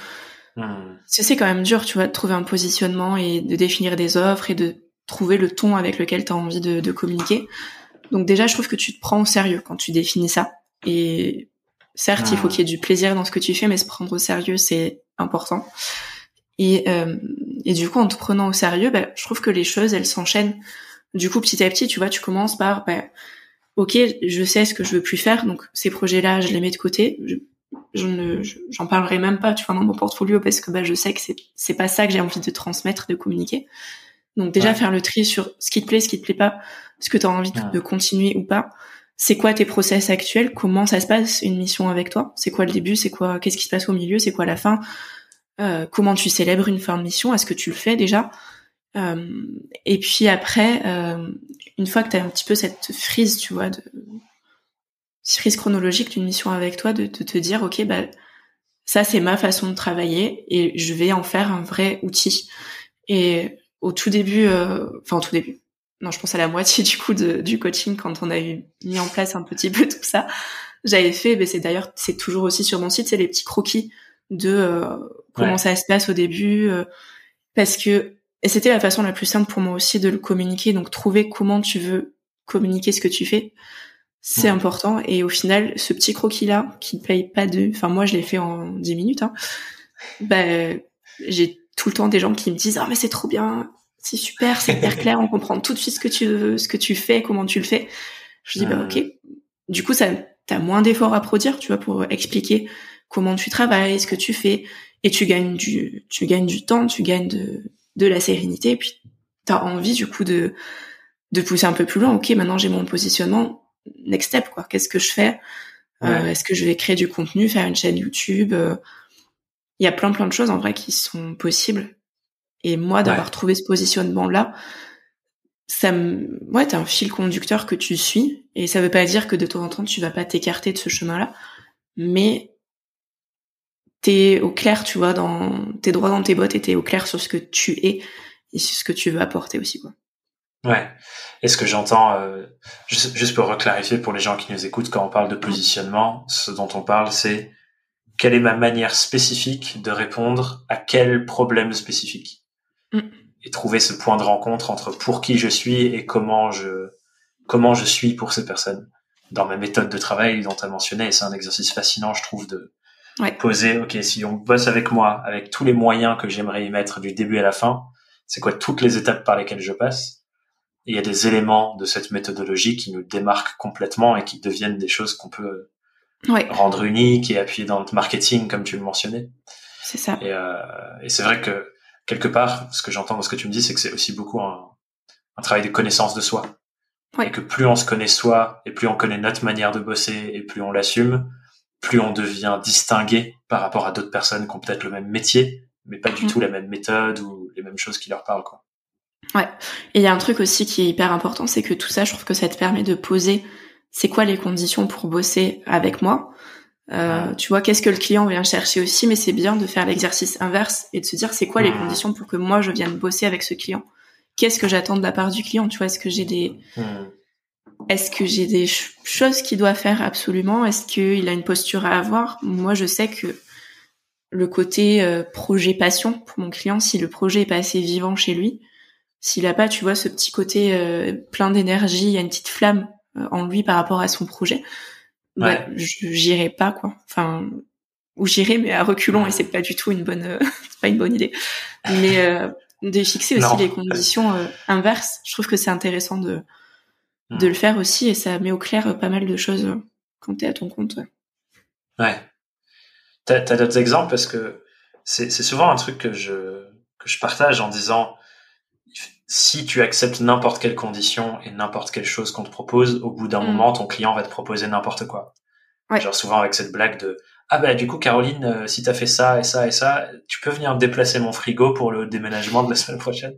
hmm. C'est quand même dur, tu vois, de trouver un positionnement et de définir des offres et de trouver le ton avec lequel tu as envie de, de, communiquer. Donc déjà, je trouve que tu te prends au sérieux quand tu définis ça. Et certes, il faut hmm. qu'il y ait du plaisir dans ce que tu fais, mais se prendre au sérieux, c'est important. Et, euh, et du coup, en te prenant au sérieux, bah, je trouve que les choses, elles s'enchaînent. Du coup, petit à petit, tu vois, tu commences par, bah, ok, je sais ce que je veux plus faire, donc ces projets-là, je les mets de côté. Je, je ne, j'en parlerai même pas, tu vois, dans mon portfolio parce que bah, je sais que c'est, c'est pas ça que j'ai envie de transmettre, de communiquer. Donc déjà faire le tri sur ce qui te plaît, ce qui te plaît pas, ce que tu as envie de, continuer ou pas. C'est quoi tes process actuels? Comment ça se passe une mission avec toi? C'est quoi le début? C'est quoi Qu'est-ce qui se passe au milieu? C'est quoi la fin? Euh, Comment tu célèbres une fin de mission? Est-ce que tu le fais déjà? Euh, Et puis après, euh, une fois que tu as un petit peu cette frise, tu vois, de frise chronologique d'une mission avec toi, de, de te dire ok, bah ça c'est ma façon de travailler et je vais en faire un vrai outil. Et au tout début, euh, enfin au tout début, non, je pense à la moitié [LAUGHS] du coup de, du coaching quand on a eu mis en place un petit peu tout ça. J'avais fait, mais c'est d'ailleurs c'est toujours aussi sur mon site, c'est les petits croquis de comment ça se passe au début, euh, parce que et c'était la façon la plus simple pour moi aussi de le communiquer. Donc trouver comment tu veux communiquer ce que tu fais, c'est important. Et au final, ce petit croquis là qui paye pas de, enfin moi je l'ai fait en 10 minutes. Hein, bah j'ai tout le temps des gens qui me disent ah mais c'est trop bien, c'est super, c'est hyper clair, on comprend tout de suite ce que tu veux, ce que tu fais, comment tu le fais. Je dis bah ok. Du coup ça t'as moins d'efforts à produire, tu vois, pour expliquer comment tu travailles, ce que tu fais, et tu gagnes du tu gagnes du temps, tu gagnes de de la sérénité, et puis t'as envie du coup de de pousser un peu plus loin. Ok, maintenant j'ai mon positionnement, next step quoi. Qu'est-ce que je fais? Euh, Est-ce que je vais créer du contenu, faire une chaîne YouTube euh, il y a plein plein de choses en vrai qui sont possibles. Et moi, d'avoir trouvé ce positionnement-là, ça me, ouais, t'as un fil conducteur que tu suis. Et ça veut pas dire que de temps en temps, tu vas pas t'écarter de ce chemin-là. Mais t'es au clair, tu vois, dans, t'es droit dans tes bottes et t'es au clair sur ce que tu es et sur ce que tu veux apporter aussi, quoi. Ouais. Et ce que j'entends, euh, juste, juste pour reclarifier pour les gens qui nous écoutent, quand on parle de positionnement, ce dont on parle, c'est quelle est ma manière spécifique de répondre à quel problème spécifique? Mm. et trouver ce point de rencontre entre pour qui je suis et comment je comment je suis pour ces personnes dans ma méthode de travail dont tu as mentionné c'est un exercice fascinant je trouve de poser ok si on bosse avec moi avec tous les moyens que j'aimerais y mettre du début à la fin c'est quoi toutes les étapes par lesquelles je passe? Et il y a des éléments de cette méthodologie qui nous démarquent complètement et qui deviennent des choses qu'on peut rendre unique et appuyer dans notre marketing, comme tu le mentionnais. C'est ça. Et, euh, et c'est vrai que quelque part, ce que j'entends dans ce que tu me dis, c'est que c'est aussi beaucoup un, un, travail de connaissance de soi. Et que plus on se connaît soi, et plus on connaît notre manière de bosser, et plus on l'assume, plus on devient distingué par rapport à d'autres personnes qui ont peut-être le même métier, mais pas du mm. tout la même méthode ou les mêmes choses qui leur parlent, quoi. Ouais. Et il y a un truc aussi qui est hyper important, c'est que tout ça, je trouve que ça te permet de poser c'est quoi les conditions pour bosser avec moi. Euh, tu vois, qu'est-ce que le client vient chercher aussi, mais c'est bien de faire l'exercice inverse et de se dire c'est quoi les conditions pour que moi je vienne bosser avec ce client? Qu'est-ce que j'attends de la part du client? Tu vois, est-ce que j'ai des est-ce que j'ai des choses qu'il doit faire absolument? Est-ce qu'il a une posture à avoir? Moi, je sais que le côté euh, projet passion pour mon client, si le projet est pas assez vivant chez lui, s'il a pas, tu vois, ce petit côté euh, plein d'énergie, il y a une petite flamme euh, en lui par rapport à son projet, bah, j'irai pas quoi. Enfin, ou j'irai mais à reculons et c'est pas du tout une bonne, euh, [LAUGHS] c'est pas une bonne idée. Mais euh, de fixer aussi les conditions inverses, je trouve que c'est intéressant de de le faire aussi et ça met au clair pas mal de choses quand t'es à ton compte. Ouais. T'as as, d'autres exemples? Parce que c'est souvent un truc que je que je partage en disant si tu acceptes n'importe quelle condition et n'importe quelle chose qu'on te propose, au bout d'un mm. moment, ton client va te proposer n'importe quoi. Ouais. Genre souvent avec cette blague de ah bah du coup Caroline, euh, si t'as fait ça et ça et ça, tu peux venir déplacer mon frigo pour le déménagement de la semaine prochaine?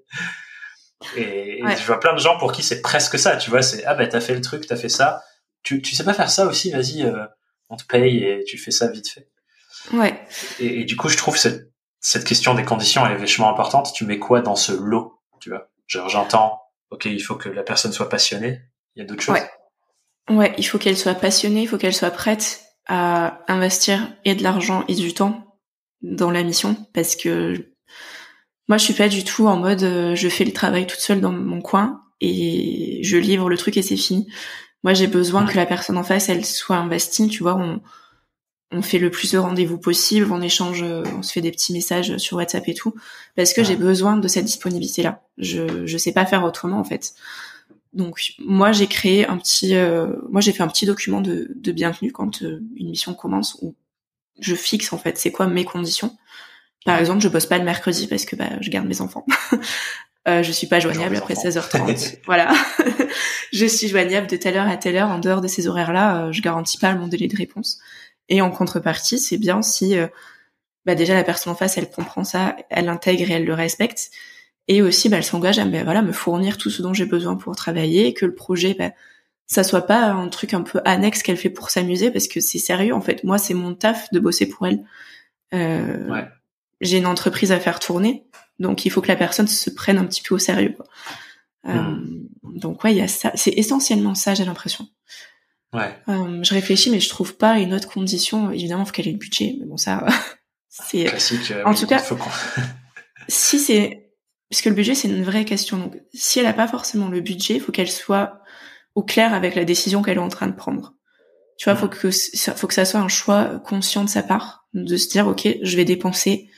Et, je vois plein de gens pour qui c'est presque ça, tu vois, c'est ah bah t'as fait le truc, t'as fait ça, tu tu sais pas faire ça aussi, vas-y, euh, on te paye et tu fais ça vite fait. Ouais. Et, et, du coup je trouve cette cette question des conditions elle est vachement importante. Tu mets quoi dans ce lot, tu vois? Genre j'entends, ok il faut que la personne soit passionnée, il y a d'autres choses. Ouais. Ouais, il faut qu'elle soit passionnée, il faut qu'elle soit prête à investir et de l'argent et du temps dans la mission parce que moi je suis pas du tout en mode euh, je fais le travail toute seule dans mon coin et je livre le truc et c'est fini. Moi j'ai besoin que la personne en face elle soit investie, tu vois, on on fait le plus de rendez-vous possible, on échange, on se fait des petits messages sur WhatsApp et tout parce que j'ai besoin de cette disponibilité là. Je je sais pas faire autrement en fait. Donc moi j'ai créé un petit, euh, moi j'ai fait un petit document de, de bienvenue quand euh, une mission commence où je fixe en fait c'est quoi mes conditions. Par exemple je bosse pas le mercredi parce que bah, je garde mes enfants. [LAUGHS] euh, je suis pas joignable après 16h30. [LAUGHS] voilà. [LAUGHS] je suis joignable de telle heure à telle heure en dehors de ces horaires là. Euh, je garantis pas mon délai de réponse. Et en contrepartie c'est bien si bah déjà la personne en face elle comprend ça, elle l'intègre et elle le respecte et aussi bah, elle s'engage à bah, voilà me fournir tout ce dont j'ai besoin pour travailler que le projet bah, ça soit pas un truc un peu annexe qu'elle fait pour s'amuser parce que c'est sérieux en fait moi c'est mon taf de bosser pour elle euh, ouais. J'ai une entreprise à faire tourner donc il faut que la personne se prenne un petit peu au sérieux quoi. Euh, hmm. donc ouais il y a ça c'est essentiellement ça j'ai l'impression ouais. Euh, je réfléchis mais je trouve pas une autre condition évidemment il faut qu'elle ait le budget mais bon ça [LAUGHS] c'est classique en tout cas [LAUGHS] si c'est parce que le budget c'est une vraie question. Donc si elle n'a pas forcément le budget, il faut qu'elle soit au clair avec la décision qu'elle est en train de prendre. Tu vois, faut que faut que ça soit un choix conscient de sa part, de se dire ok, je vais dépenser,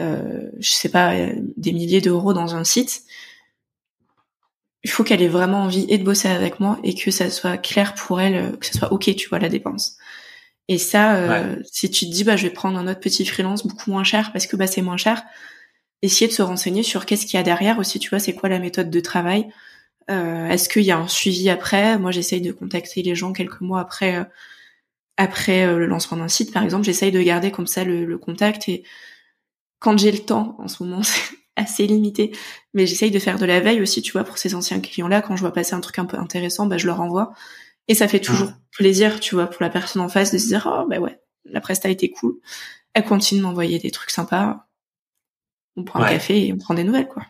euh, je sais pas, des milliers d'euros dans un site. Il faut qu'elle ait vraiment envie et de bosser avec moi et que ça soit clair pour elle, que ça soit ok, tu vois, la dépense. Et ça, euh, si tu te dis bah je vais prendre un autre petit freelance beaucoup moins cher parce que bah c'est moins cher, essayer de se renseigner sur qu'est-ce qu'il y a derrière aussi, tu vois, c'est quoi la méthode de travail. Euh, Est-ce qu'il y a un suivi après? Moi, j'essaye de contacter les gens quelques mois après euh, après euh, le lancement d'un site, par exemple. J'essaye de garder comme ça le, le contact et quand j'ai le temps, en ce moment, [LAUGHS] c'est assez limité, mais j'essaye de faire de la veille aussi, tu vois, pour ces anciens clients-là. Quand je vois passer un truc un peu intéressant, bah, je leur envoie. Et ça fait toujours mmh. plaisir, tu vois, pour la personne en face de se dire, oh, bah ouais, la presta a été cool. Elle continue de m'envoyer des trucs sympas on prend un café et on prend des nouvelles, quoi.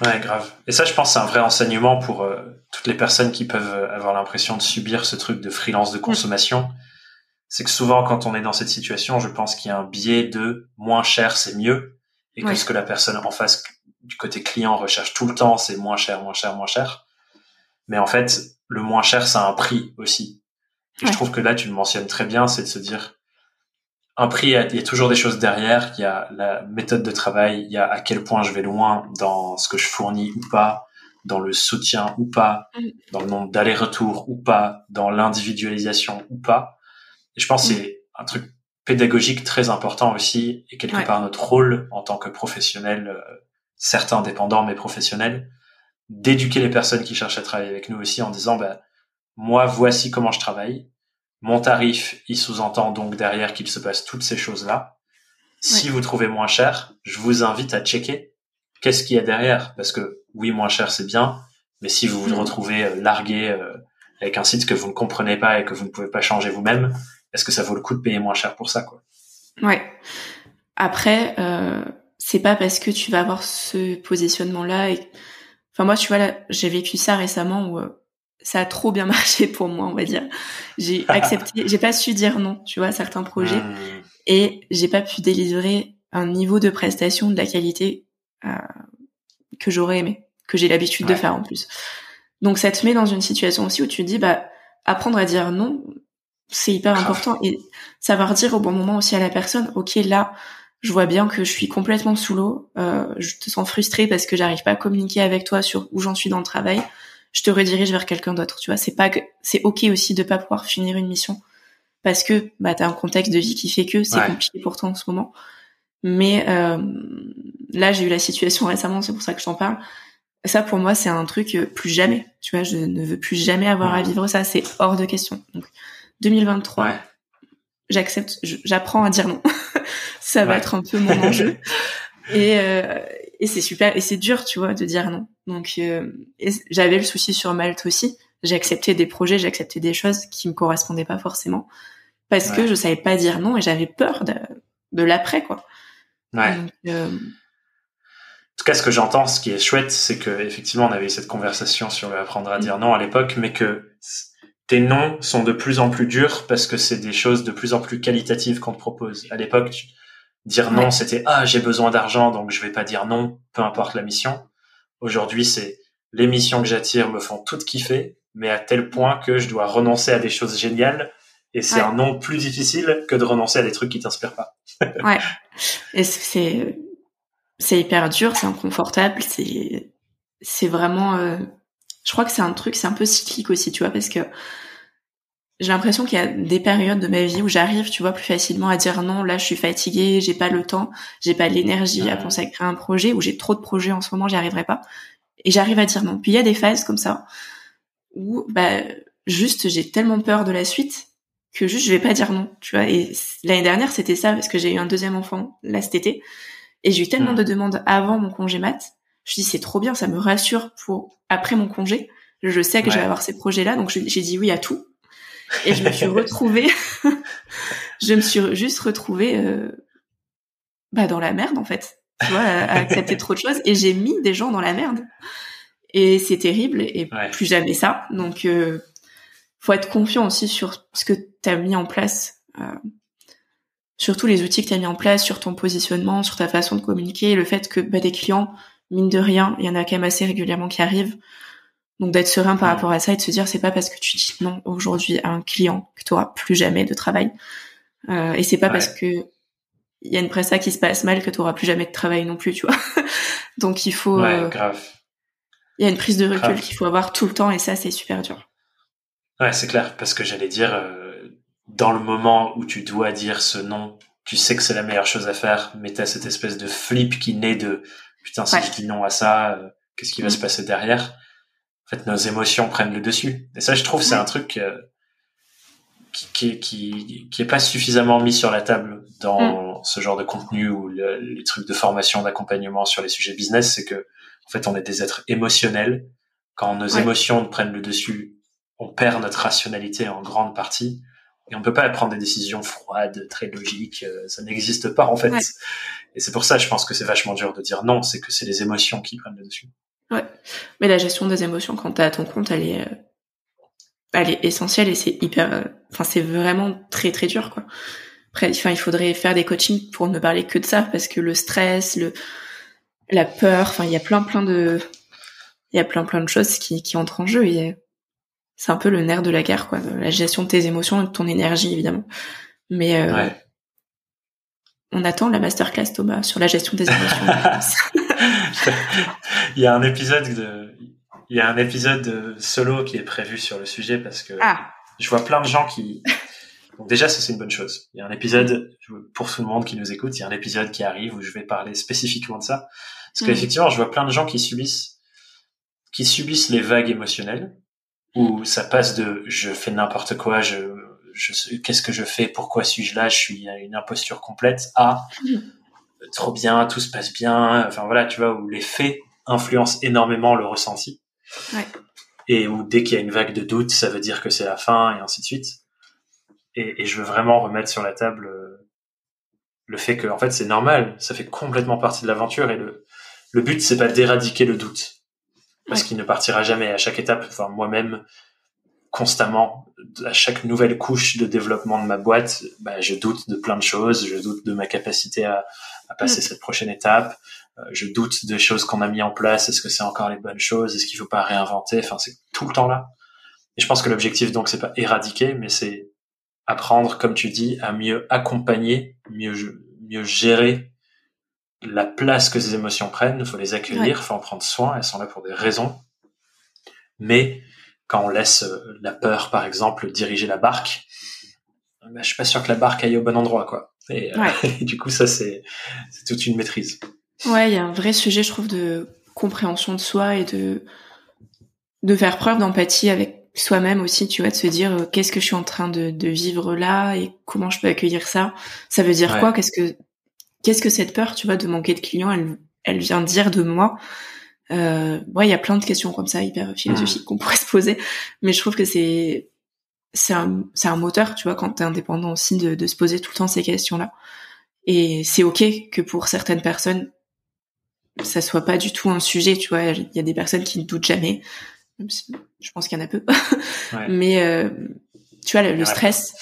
Ouais, grave. Et ça, je pense, c'est un vrai enseignement pour euh, toutes les personnes qui peuvent avoir l'impression de subir ce truc de freelance de consommation. C'est que souvent, quand on est dans cette situation, je pense qu'il y a un biais de moins cher, c'est mieux, et que ce que la personne en face du côté client recherche tout le temps, c'est moins cher, moins cher, moins cher. Mais en fait, le moins cher, ça a un prix aussi. Et je trouve que là, tu le mentionnes très bien, c'est de se dire, un prix, il y, a, toujours des choses derrière. Il y a la méthode de travail, il y a à quel point je vais loin dans ce que je fournis ou pas, dans le soutien ou pas, mm. dans le nombre d'allers-retours ou pas, dans l'individualisation ou pas. Et je pense que c'est un truc pédagogique très important aussi et quelque part notre rôle en tant que professionnel, euh, certains dépendants mais professionnels, d'éduquer les personnes qui cherchent à travailler avec nous aussi en disant, bah, moi, voici comment je travaille mon tarif, il sous-entend donc derrière qu'il se passe toutes ces choses-là. Si vous trouvez moins cher, je vous invite à checker qu'est-ce qu'il y a derrière. Parce que oui, moins cher, c'est bien, mais si vous vous mm. retrouvez euh, largué euh, avec un site que vous ne comprenez pas et que vous ne pouvez pas changer vous-même, est-ce que ça vaut le coup de payer moins cher pour ça quoi? Ouais. Après, euh, c'est pas parce que tu vas avoir ce positionnement-là. Et... Enfin moi, tu vois, là, j'ai vécu ça récemment où euh, ça a trop bien [LAUGHS] marché pour moi, on va dire. J'ai [LAUGHS] accepté, j'ai pas su dire non, tu vois, à certains projets, hmm. et j'ai pas pu délivrer un niveau de prestation de la qualité euh, que j'aurais aimé, que j'ai l'habitude de faire en plus. Donc ça te met dans une situation aussi où tu te dis, bah, apprendre à dire non, c'est hyper important, et savoir dire au bon moment aussi à la personne, ok, là, je vois bien que je suis complètement sous l'eau, euh, je te sens frustrée parce que j'arrive pas à communiquer avec toi sur où j'en suis dans le travail je te redirige vers quelqu'un d'autre. Tu vois, c'est pas que c'est ok aussi de pas pouvoir finir une mission parce que bah t'as un contexte de vie qui fait que c'est compliqué pour toi en ce moment. Mais euh, là, j'ai eu la situation récemment, c'est pour ça que je t'en parle. Ça, pour moi, c'est un truc euh, plus jamais. Tu vois, je ne veux plus jamais avoir à vivre ça. C'est hors de question. Donc, 2023, j'accepte, j'apprends à dire non. [LAUGHS] ça va être un peu mon enjeu. [LAUGHS] Et, euh, et c'est super. Et c'est dur, tu vois, de dire non. Donc, euh, j'avais le souci sur Malte aussi. J'ai accepté des projets, j'ai accepté des choses qui me correspondaient pas forcément parce que je savais pas dire non et j'avais peur de, de l'après, quoi. Ouais. Euh, en tout cas, ce que j'entends, ce qui est chouette, c'est que effectivement, on avait eu cette conversation sur apprendre à dire non à l'époque, mais que tes noms sont de plus en plus durs parce que c'est des choses de plus en plus qualitatives qu'on te propose. À l'époque, dire non, c'était ah j'ai besoin d'argent, donc je vais pas dire non, peu importe la mission. Aujourd'hui, c'est les missions que j'attire me font toutes kiffer, mais à tel point que je dois renoncer à des choses géniales et c'est un non plus difficile que de renoncer à des trucs qui t'inspirent pas. [LAUGHS] ouais. Et c'est c'est hyper dur, c'est inconfortable, c'est c'est vraiment euh... je crois que c'est un truc, c'est un peu cyclique aussi, tu vois parce que j'ai l'impression qu'il y a des périodes de ma vie où j'arrive, tu vois, plus facilement à dire non, là je suis fatiguée, j'ai pas le temps, j'ai pas l'énergie à consacrer à un projet ou j'ai trop de projets en ce moment, j'y arriverai pas. Et j'arrive à dire non. Puis il y a des phases comme ça où bah juste j'ai tellement peur de la suite que juste je vais pas dire non, tu vois. Et l'année dernière, c'était ça parce que j'ai eu un deuxième enfant là cet été et j'ai eu tellement mm. de demandes avant mon congé mat. Je dis c'est trop bien, ça me rassure pour après mon congé. Je sais que je vais avoir ces projets-là, donc j'ai dit oui à tout. Et je me suis retrouvée, [LAUGHS] je me suis juste retrouvée euh, bah dans la merde en fait, tu vois, à, accepter trop de choses. Et j'ai mis des gens dans la merde. Et c'est terrible et plus jamais ça. Donc euh, faut être confiant aussi sur ce que tu as mis en place, euh, sur tous les outils que tu as mis en place, sur ton positionnement, sur ta façon de communiquer, le fait que bah, des clients, mine de rien, il y en a quand même assez régulièrement qui arrivent. Donc d'être serein par rapport à ça et de se dire c'est pas parce que tu dis non aujourd'hui à un client que tu auras plus jamais de travail. Euh, et c'est pas parce que il y a une presta qui se passe mal que tu auras plus jamais de travail non plus, tu vois. [LAUGHS] Donc il faut ouais, grave. Il y a une prise de recul qu'il faut avoir tout le temps et ça c'est super dur. Ouais, c'est clair, parce que j'allais dire, euh, dans le moment où tu dois dire ce non, tu sais que c'est la meilleure chose à faire, mais t'as cette espèce de flip qui naît de putain, si je dis non à ça, euh, qu'est-ce qui va se mm. passer derrière? En fait, nos émotions prennent le dessus. Et ça, je trouve, c'est un truc euh, qui, qui, qui, qui, est pas suffisamment mis sur la table dans mm. ce genre de contenu ou les trucs de formation, d'accompagnement sur les sujets business, c'est que en fait, on est des êtres émotionnels. Quand nos émotions prennent le dessus on perd notre rationalité en grande partie et on peut pas prendre des décisions froides, très logiques. Euh, ça n'existe pas en fait. Et c'est pour ça, je pense que c'est vachement dur de dire non. C'est que c'est les émotions qui prennent le dessus. Ouais. Mais la gestion des émotions quand t'as ton compte, elle est, euh, elle est essentielle et c'est hyper. Euh, enfin, c'est vraiment très très dur quoi. Après, enfin, il faudrait faire des coachings pour ne parler que de ça parce que le stress, le, la peur, enfin, il y a plein plein de, il y a plein plein de choses qui qui entrent en jeu et c'est un peu le nerf de la guerre, quoi. La gestion de tes émotions et de ton énergie, évidemment. Mais euh, on attend la masterclass, Thomas, sur la gestion des émotions. [LAUGHS] il y a un épisode de, il y a un épisode solo qui est prévu sur le sujet parce que ah. je vois plein de gens qui. Donc déjà, ça c'est une bonne chose. Il y a un épisode pour tout le monde qui nous écoute. Il y a un épisode qui arrive où je vais parler spécifiquement de ça parce mm. qu'effectivement, je vois plein de gens qui subissent, qui subissent les vagues émotionnelles où ça passe de je fais n'importe quoi, je, je qu'est-ce que je fais, pourquoi suis-je là, je suis à une imposture complète, à trop bien, tout se passe bien, enfin voilà, tu vois, où les faits influencent énormément le ressenti. Ouais. Et où dès qu'il y a une vague de doute, ça veut dire que c'est la fin et ainsi de suite. Et, et je veux vraiment remettre sur la table euh, le fait que en fait c'est normal, ça fait complètement partie de l'aventure et le le but c'est pas d'éradiquer le doute parce qu'il ne partira jamais à chaque étape. Enfin, moi-même, constamment, à chaque nouvelle couche de développement de ma boîte, bah, je doute de plein de choses. Je doute de ma capacité à, à passer mm. cette prochaine étape. Euh, je doute des choses qu'on a mis en place. Est-ce que c'est encore les bonnes choses? Est-ce qu'il faut pas réinventer? Enfin, c'est tout le temps là. Et je pense que l'objectif, donc, c'est pas éradiquer, mais c'est apprendre, comme tu dis, à mieux accompagner, mieux, mieux gérer la place que ces émotions prennent, il faut les accueillir, il faut en prendre soin, elles sont là pour des raisons. Mais quand on laisse la peur, par exemple, diriger la barque, bah, je suis pas sûr que la barque aille au bon endroit, quoi. Et, [LAUGHS] du coup, ça, c'est toute une maîtrise. Ouais, il y a un vrai sujet, je trouve, de compréhension de soi et de de faire preuve d'empathie avec soi-même aussi, tu vois, de se dire euh, qu'est-ce que je suis en train de, de, vivre là et comment je peux accueillir ça. Ça veut dire quoi? Qu'est-ce que qu'est-ce que cette peur, tu vois, de manquer de clients, elle elle vient dire de moi euh, Ouais, il y a plein de questions comme ça hyper philosophiques mmh. qu'on pourrait se poser, mais je trouve que c'est c'est un c'est un moteur, tu vois, quand t'es indépendant aussi de, de se poser tout le temps ces questions-là. Et c'est ok que pour certaines personnes ça soit pas du tout un sujet, tu vois. Il y a des personnes qui ne doutent jamais je pense qu'il y en a peu. [LAUGHS] Mais euh, tu vois, le, stress,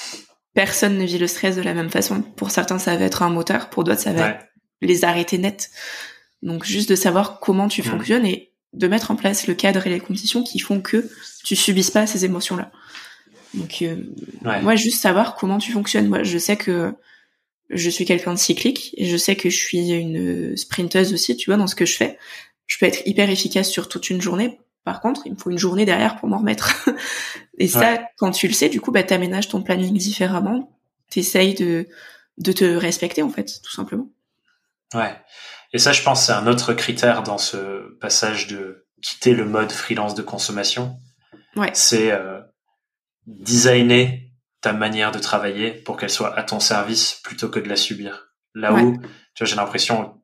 personne ne vit le stress de la même façon. Pour certains, ça va être un moteur, pour d'autres, ça va les arrêter net. Donc juste de savoir comment tu mm. fonctionnes et de mettre en place le cadre et les conditions qui font que tu subisses pas ces émotions-là. Donc euh, moi, juste savoir comment tu fonctionnes. Moi, je sais que je suis quelqu'un de cyclique et je sais que je suis une sprinteuse aussi, tu vois, dans ce que je fais. Je peux être hyper efficace sur toute une journée par contre, il me faut une journée derrière pour m'en remettre. [LAUGHS] et ça, quand tu le sais, du coup, bah, t'aménages ton planning différemment. T'essayes de, de te respecter, en fait, tout simplement. Ouais. Et ça, je pense, c'est un autre critère dans ce passage de quitter le mode freelance de consommation. Ouais. C'est euh, designer ta manière de travailler pour qu'elle soit à ton service plutôt que de la subir. Là où, tu vois, j'ai l'impression,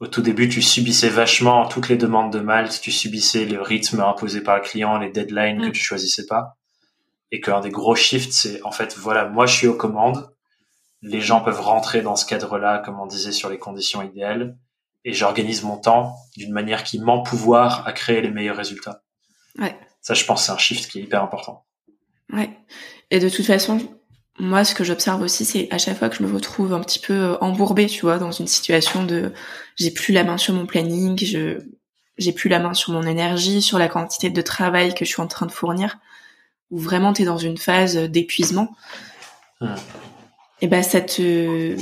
au tout début, tu subissais vachement toutes les demandes de Malte, tu subissais le rythme imposé par le client, les deadlines que mm. tu choisissais pas. Et qu'un des gros shifts, c'est en fait, voilà, moi je suis aux commandes, les gens peuvent rentrer dans ce cadre-là, comme on disait, sur les conditions idéales, et j'organise mon temps d'une manière qui m'empouvoir à créer les meilleurs résultats. Ouais. Ça, je pense, c'est un shift qui est hyper important. Ouais. Et de toute façon, moi, ce que j'observe aussi, c'est à chaque fois que je me retrouve un petit peu euh, embourbée, tu vois, dans une situation de j'ai plus la main sur mon planning, je j'ai plus la main sur mon énergie, sur la quantité de travail que je suis en train de fournir, ou vraiment tu es dans une phase d'épuisement. Et ben ça te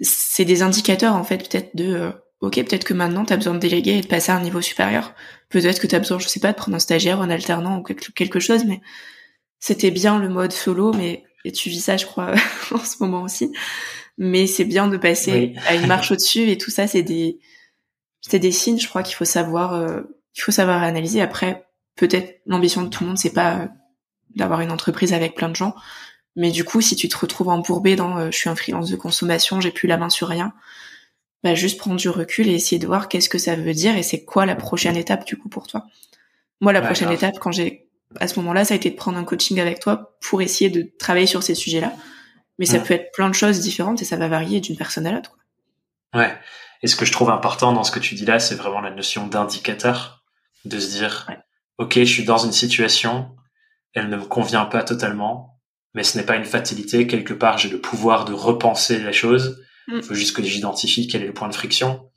c'est des indicateurs en fait peut-être de euh, OK, peut-être que maintenant tu as besoin de déléguer et de passer à un niveau supérieur. Peut-être que tu as besoin, je sais pas, de prendre un stagiaire, un alternant ou quelque chose mais c'était bien le mode solo mais et tu vis ça, je crois, [LAUGHS] en ce moment aussi. Mais c'est bien de passer à une marche au-dessus et tout ça, c'est des, c'est des signes, je crois qu'il faut savoir, euh, il faut savoir analyser. Après, peut-être l'ambition de tout le monde, c'est pas euh, d'avoir une entreprise avec plein de gens, mais du coup, si tu te retrouves embourbé dans, euh, je suis un freelance de consommation, j'ai plus la main sur rien, bah juste prendre du recul et essayer de voir qu'est-ce que ça veut dire et c'est quoi la prochaine étape du coup pour toi. Moi, la prochaine étape, quand j'ai à ce moment-là, ça a été de prendre un coaching avec toi pour essayer de travailler sur ces sujets-là. Mais ça peut être plein de choses différentes et ça va varier d'une personne à l'autre. Ouais. Et ce que je trouve important dans ce que tu dis là, c'est vraiment la notion d'indicateur, de se dire, ok, je suis dans une situation, elle ne me convient pas totalement, mais ce n'est pas une fatalité. Quelque part, j'ai le pouvoir de repenser la chose. Il mm. faut juste que j'identifie quel est le point de friction.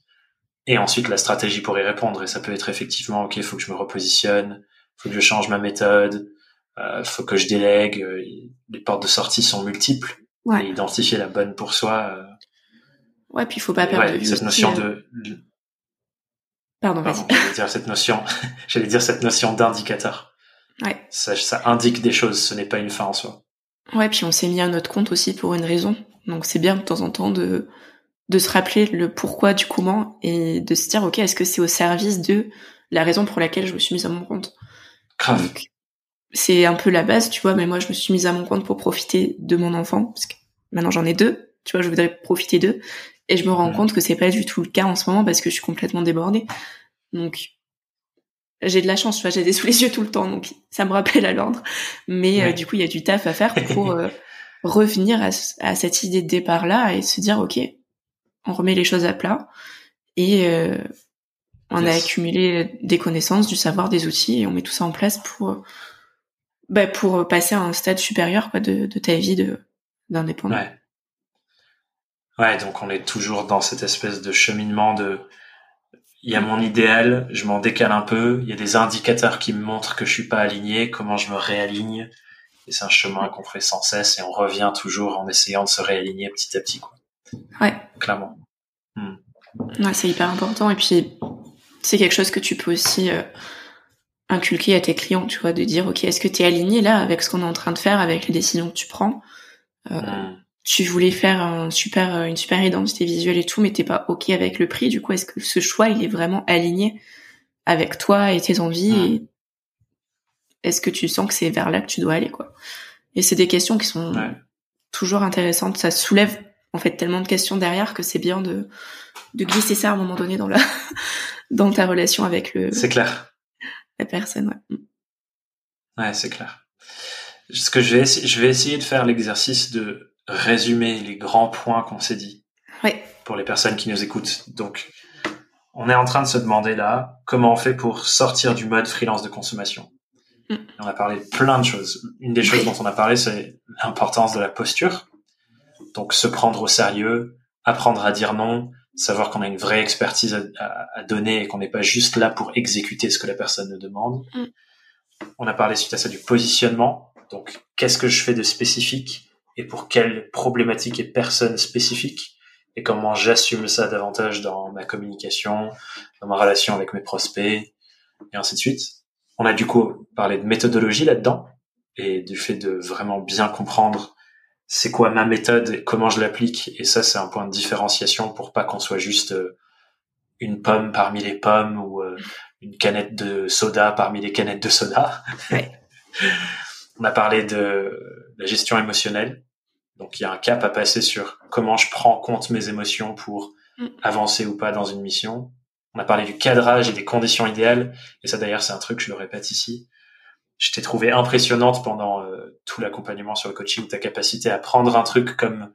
Et ensuite, la stratégie pour y répondre. Et ça peut être effectivement, ok, il faut que je me repositionne, faut que je change ma méthode, euh, faut que je délègue. Euh, les portes de sortie sont multiples. Et identifier la bonne pour soi. Euh, ouais, puis il faut pas perdre ouais, cette notion de. Pardon, Pardon j'allais dire cette notion. [LAUGHS] j'allais dire cette notion d'indicateur. Ouais. Ça, ça indique des choses. Ce n'est pas une fin en soi. Ouais, puis on s'est mis à notre compte aussi pour une raison. Donc c'est bien de temps en temps de de se rappeler le pourquoi du comment et de se dire ok est-ce que c'est au service de la raison pour laquelle je me suis mise à mon compte? C'est un peu la base, tu vois, mais moi je me suis mise à mon compte pour profiter de mon enfant, parce que maintenant j'en ai deux, tu vois, je voudrais profiter d'eux, et je me rends compte que c'est pas du tout le cas en ce moment parce que je suis complètement débordée. Donc j'ai de la chance, tu vois, j'ai des sous les yeux tout le temps, donc ça me rappelle à l'ordre. Mais euh, du coup, il y a du taf à faire pour [LAUGHS] euh, revenir à, cette idée de départ là et se dire, ok, on remet les choses à plat et euh, on a accumulé des connaissances, du savoir, des outils, et on met tout ça en place pour, bah, pour passer à un stade supérieur quoi, de, de ta vie d'indépendant. Ouais. ouais, donc on est toujours dans cette espèce de cheminement de, il y a mon idéal, je m'en décale un peu, il y a des indicateurs qui me montrent que je suis pas aligné, comment je me réaligne, et c'est un chemin qu'on fait sans cesse, et on revient toujours en essayant de se réaligner petit à petit, quoi. Ouais. Clairement. Hmm. Ouais, c'est hyper important, et puis c'est quelque chose que tu peux aussi euh, inculquer à tes clients, tu vois, de dire ok, est-ce que tu es aligné là avec ce qu'on est en train de faire, avec les décisions que tu prends? Euh, Tu voulais faire un super, une super identité visuelle et tout, mais t'es pas ok avec le prix. Du coup, est-ce que ce choix il est vraiment aligné avec toi et tes envies et Est-ce que tu sens que c'est vers là que tu dois aller, quoi? Et c'est des questions qui sont toujours intéressantes. Ça soulève en fait tellement de questions derrière que c'est bien de de glisser ça à un moment donné dans la dans ta relation avec le. C'est clair. La personne, ouais. Ouais, c'est clair. Ce que je vais essayer, je vais essayer de faire l'exercice de résumer les grands points qu'on s'est dit. Ouais. Pour les personnes qui nous écoutent. Donc, on est en train de se demander là comment on fait pour sortir du mode freelance de consommation. Mm. On a parlé de plein de choses. Une des choses dont on a parlé, c'est l'importance de la posture. Donc, se prendre au sérieux, apprendre à dire non, savoir qu'on a une vraie expertise à, donner et qu'on n'est pas juste là pour exécuter ce que la personne nous demande. Mm. On a parlé suite à ça du positionnement. Donc, qu'est-ce que je fais de spécifique et pour quelle problématique et personne spécifique et comment j'assume ça davantage dans ma communication, dans ma relation avec mes prospects et ainsi de suite. On a du coup parlé de méthodologie là-dedans et du fait de vraiment bien comprendre c'est quoi ma méthode et comment je l'applique. Et ça, c'est un point de différenciation pour pas qu'on soit juste euh, une pomme parmi les pommes ou euh, une canette de soda parmi les canettes de soda. [LAUGHS] On a parlé de la gestion émotionnelle. Donc, il y a un cap à passer sur comment je prends en compte mes émotions pour mm. avancer ou pas dans une mission. On a parlé du cadrage et des conditions idéales. Et ça, d'ailleurs, c'est un truc, je le répète ici je t'ai trouvé impressionnante pendant euh, tout l'accompagnement sur le coaching, ta capacité à prendre un truc comme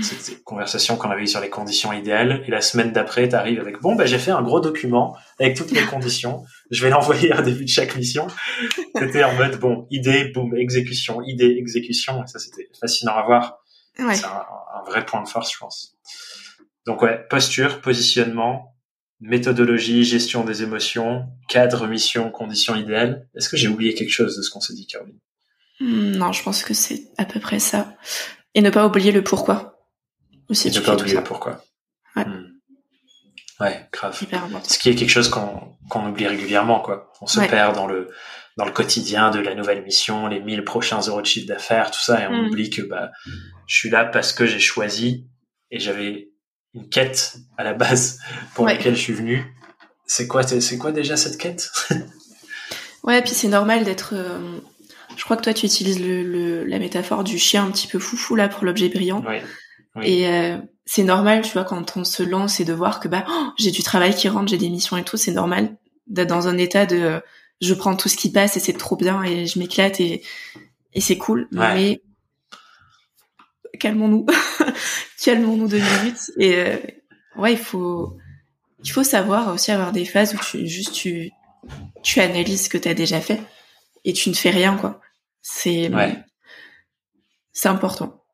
cette conversation qu'on avait eue sur les conditions idéales, et la semaine d'après, tu arrives avec bon, bah, j'ai fait un gros document avec toutes les conditions, je vais l'envoyer à début de chaque mission. C'était en mode bon, idée, boum, exécution, idée, exécution, et ça c'était fascinant à voir. Ouais. C'est un, un, vrai point de force, je pense. Donc ouais, posture, positionnement, méthodologie, gestion des émotions, cadre, mission, conditions idéales. Est-ce que j'ai oublié quelque chose de ce qu'on s'est dit, Caroline? Hmm, Non, je pense que c'est à peu près ça. Et ne pas oublier le pourquoi. Aussi, Et ne pas oublier le pourquoi. Ouais. Hmm. Ouais, grave. Ce qui est quelque chose qu'on oublie régulièrement, quoi. On se perd dans le dans le quotidien de la nouvelle mission, les 1000 prochains euros de chiffre d'affaires, tout ça, et on hmm. oublie que bah je suis là parce que j'ai choisi et j'avais une quête à la base pour laquelle je suis venu. C'est quoi, c'est quoi déjà cette quête? Ouais, puis c'est normal d'être. Euh, je crois que toi, tu utilises le, la métaphore du chien un petit peu foufou là pour l'objet brillant. Et euh, c'est normal, tu vois, quand on se lance et de voir que bah oh, j'ai du travail qui rentre, j'ai des missions et tout, c'est normal d'être dans un état de je prends tout ce qui passe et c'est trop bien et je m'éclate et, et c'est cool. Mais calmons-nous, [LAUGHS] calmons-nous deux minutes. Et euh, ouais, il faut, il faut savoir aussi avoir des phases où tu juste tu, tu analyses ce que tu as déjà fait et tu ne fais rien quoi. C'est, c'est important.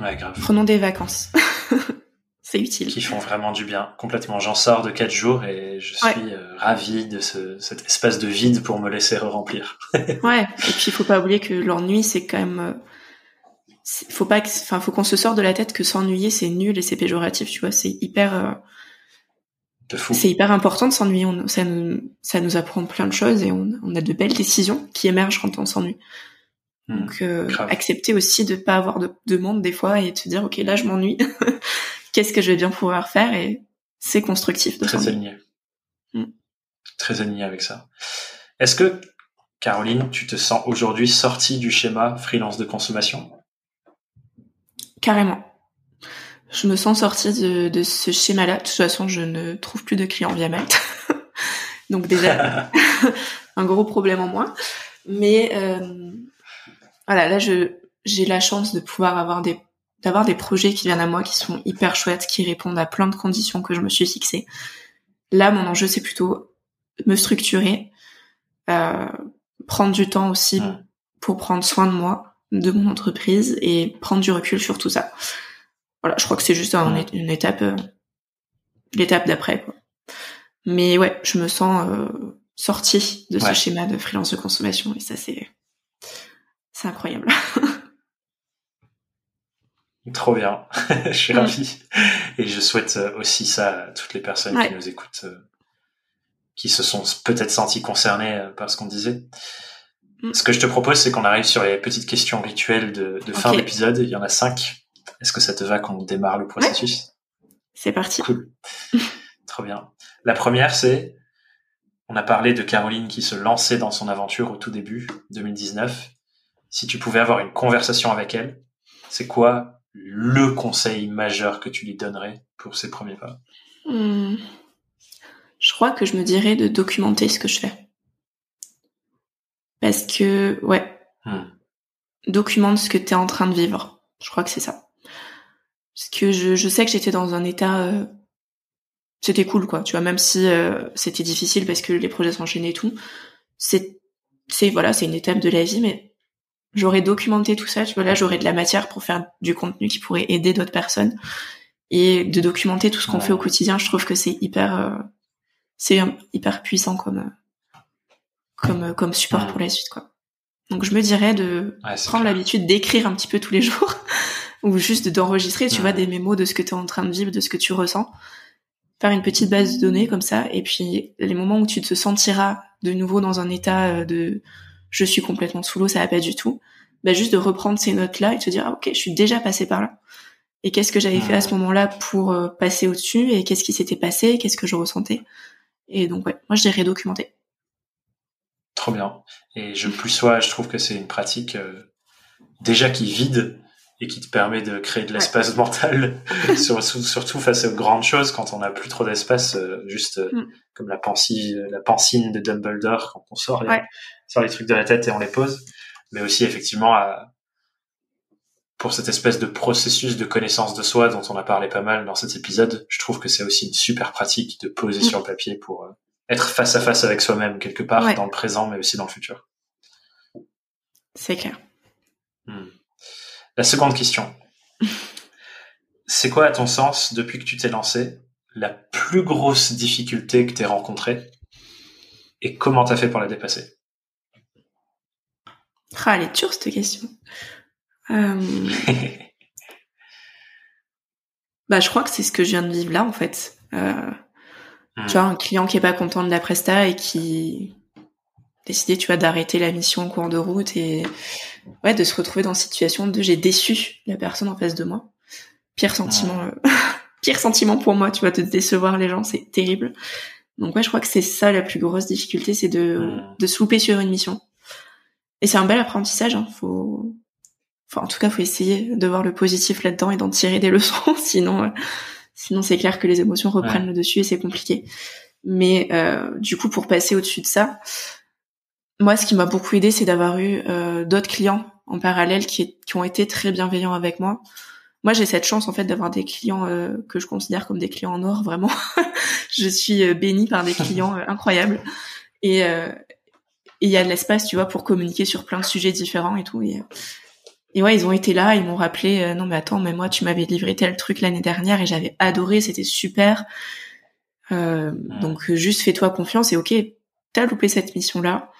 Ouais, grave. Prenons des vacances. [LAUGHS] c'est utile. Qui font vraiment du bien. Complètement. J'en sors de quatre jours et je suis euh, ravi de ce, cet espace de vide pour me laisser re-remplir. [LAUGHS] ouais. Et puis il faut pas oublier que l'ennui c'est quand même euh, faut pas enfin faut qu'on se sorte de la tête que s'ennuyer c'est nul et c'est péjoratif tu vois c'est hyper euh, c'est hyper important de s'ennuyer. Ça nous ça nous apprend plein de choses et on, on a de belles décisions qui émergent quand on s'ennuie. Hmm, donc euh, accepter aussi de pas avoir de demande des fois et de se dire ok là je m'ennuie. [LAUGHS] Qu'est-ce que je vais bien pouvoir faire et c'est constructif de très aligné. Hmm. très aligné avec ça. Est-ce que Caroline tu te sens aujourd'hui sortie du schéma freelance de consommation? Carrément. Je me sens sortie de, de ce schéma-là. De toute façon, je ne trouve plus de clients via Malte. [LAUGHS] Donc déjà, [LAUGHS] un gros problème en moins. Mais euh, voilà, là, je j'ai la chance de pouvoir avoir des d'avoir des projets qui viennent à moi qui sont hyper chouettes, qui répondent à plein de conditions que je me suis fixées. Là, mon enjeu, c'est plutôt me structurer, euh, prendre du temps aussi pour prendre soin de moi, de mon entreprise et prendre du recul sur tout ça. Voilà, je crois que c'est juste une étape, euh, l'étape d'après. Quoi. Mais ouais, je me sens euh, sortie de ce schéma de freelance de consommation et ça c'est c'est incroyable. [LAUGHS] Trop bien, [LAUGHS] je suis ravi et je souhaite euh, aussi ça à toutes les personnes qui nous écoutent, qui se sont peut-être sentis concernés euh, par ce qu'on disait. Mm. Ce que je te propose, c'est qu'on arrive sur les petites questions rituelles de, de fin d'épisode. Il y en a cinq. Est-ce que ça te va qu'on démarre le processus? C'est parti. Cool. [LAUGHS] Trop bien. La première, c'est, on a parlé de Caroline qui se lançait dans son aventure au tout début, 2019. Si tu pouvais avoir une conversation avec elle, c'est quoi le conseil majeur que tu lui donnerais pour ses premiers pas? Hmm. Je crois que je me dirais de documenter ce que je fais. Parce que, ouais, Hmm. documente ce que tu es en train de vivre. Je crois que c'est ça. Parce que je, je sais que j'étais dans un état... euh, c'était cool, quoi. Tu vois, même si euh, c'était difficile parce que les projets s'enchaînaient et tout, c'est, c'est voilà, c'est une étape de la vie, mais j'aurais documenté tout ça. Tu vois, là, j'aurais de la matière pour faire du contenu qui pourrait aider d'autres personnes et de documenter tout ce qu'on Ouais. fait au quotidien. Je trouve que c'est hyper, euh, c'est hyper puissant comme, euh, comme, euh, comme support pour la suite, quoi. Donc, je me dirais de Ouais, prendre l'habitude d'écrire un petit peu tous les [LAUGHS] jours ou juste d'enregistrer, tu Ouais. vois, des mémos de ce que tu es en train de vivre, de ce que tu ressens. Faire une petite base de données comme ça, et puis les moments où tu te sentiras de nouveau dans un état euh, de je suis complètement sous l'eau, ça va pas du tout, bah juste de reprendre ces notes-là et te dire ah, ok, je suis déjà passé par là. Et qu'est-ce que j'avais fait à ce moment-là pour euh, passer au-dessus et qu'est-ce qui s'était passé, qu'est-ce que je ressentais? Et donc ouais, moi je dirais documenter. Trop bien. Et je plus sois, je trouve que c'est une pratique euh, déjà qui vide et qui te permet de créer de l'espace [LAUGHS] mental, sur- sur- surtout face aux grandes choses quand on n'a plus trop d'espace, euh, juste euh, Mm. comme la pensine de Dumbledore quand on sort les, Ouais. sort les trucs de la tête et on les pose, mais aussi effectivement à, pour cette espèce de processus de connaissance de soi dont on a parlé pas mal dans cet épisode, je trouve que c'est aussi une super pratique de poser Mm. sur le papier pour être face à face avec soi-même quelque part Ouais. dans le présent mais aussi dans le futur. C'est clair. Hmm. La seconde question. [LAUGHS] C'est quoi, à ton sens, depuis que tu t'es lancé, la plus grosse difficulté que tu rencontrée et comment t'as fait pour la dépasser? Ah, elle est dure cette question. Euh, [LAUGHS] bah, je crois que c'est ce que je viens de vivre là, en fait. Euh, Hmm. Tu vois, un client qui est pas content de la presta et qui décidé, tu vois, d'arrêter la mission en cours de route et ouais, de se retrouver dans une situation de j'ai déçu la personne en face de moi. Pire sentiment, euh, [LAUGHS] pire sentiment pour moi, tu vois, de décevoir les gens, c'est terrible. Donc ouais, je crois que c'est ça la plus grosse difficulté, c'est de Hmm. de se louper sur une mission. Et c'est un bel apprentissage, hein. Faut, enfin, en tout cas, faut essayer de voir le positif là-dedans et d'en tirer des leçons. [LAUGHS] Sinon, euh, sinon c'est clair que les émotions reprennent Ouais. le dessus et c'est compliqué. Mais euh, du coup, pour passer au-dessus de ça, moi, ce qui m'a beaucoup aidé, c'est d'avoir eu euh, d'autres clients en parallèle qui, qui ont été très bienveillants avec moi. Moi, j'ai cette chance en fait d'avoir des clients euh, que je considère comme des clients en or, vraiment. [LAUGHS] je suis bénie par des clients incroyables et euh, et il y a de l'espace, tu vois, pour communiquer sur plein de sujets différents et tout. Et, et ouais, ils ont été là, ils m'ont rappelé, euh, non mais attends, mais moi tu m'avais livré tel truc l'année dernière et j'avais adoré, c'était super. Euh, Donc juste fais-toi confiance et ok, t'as loupé cette mission-là,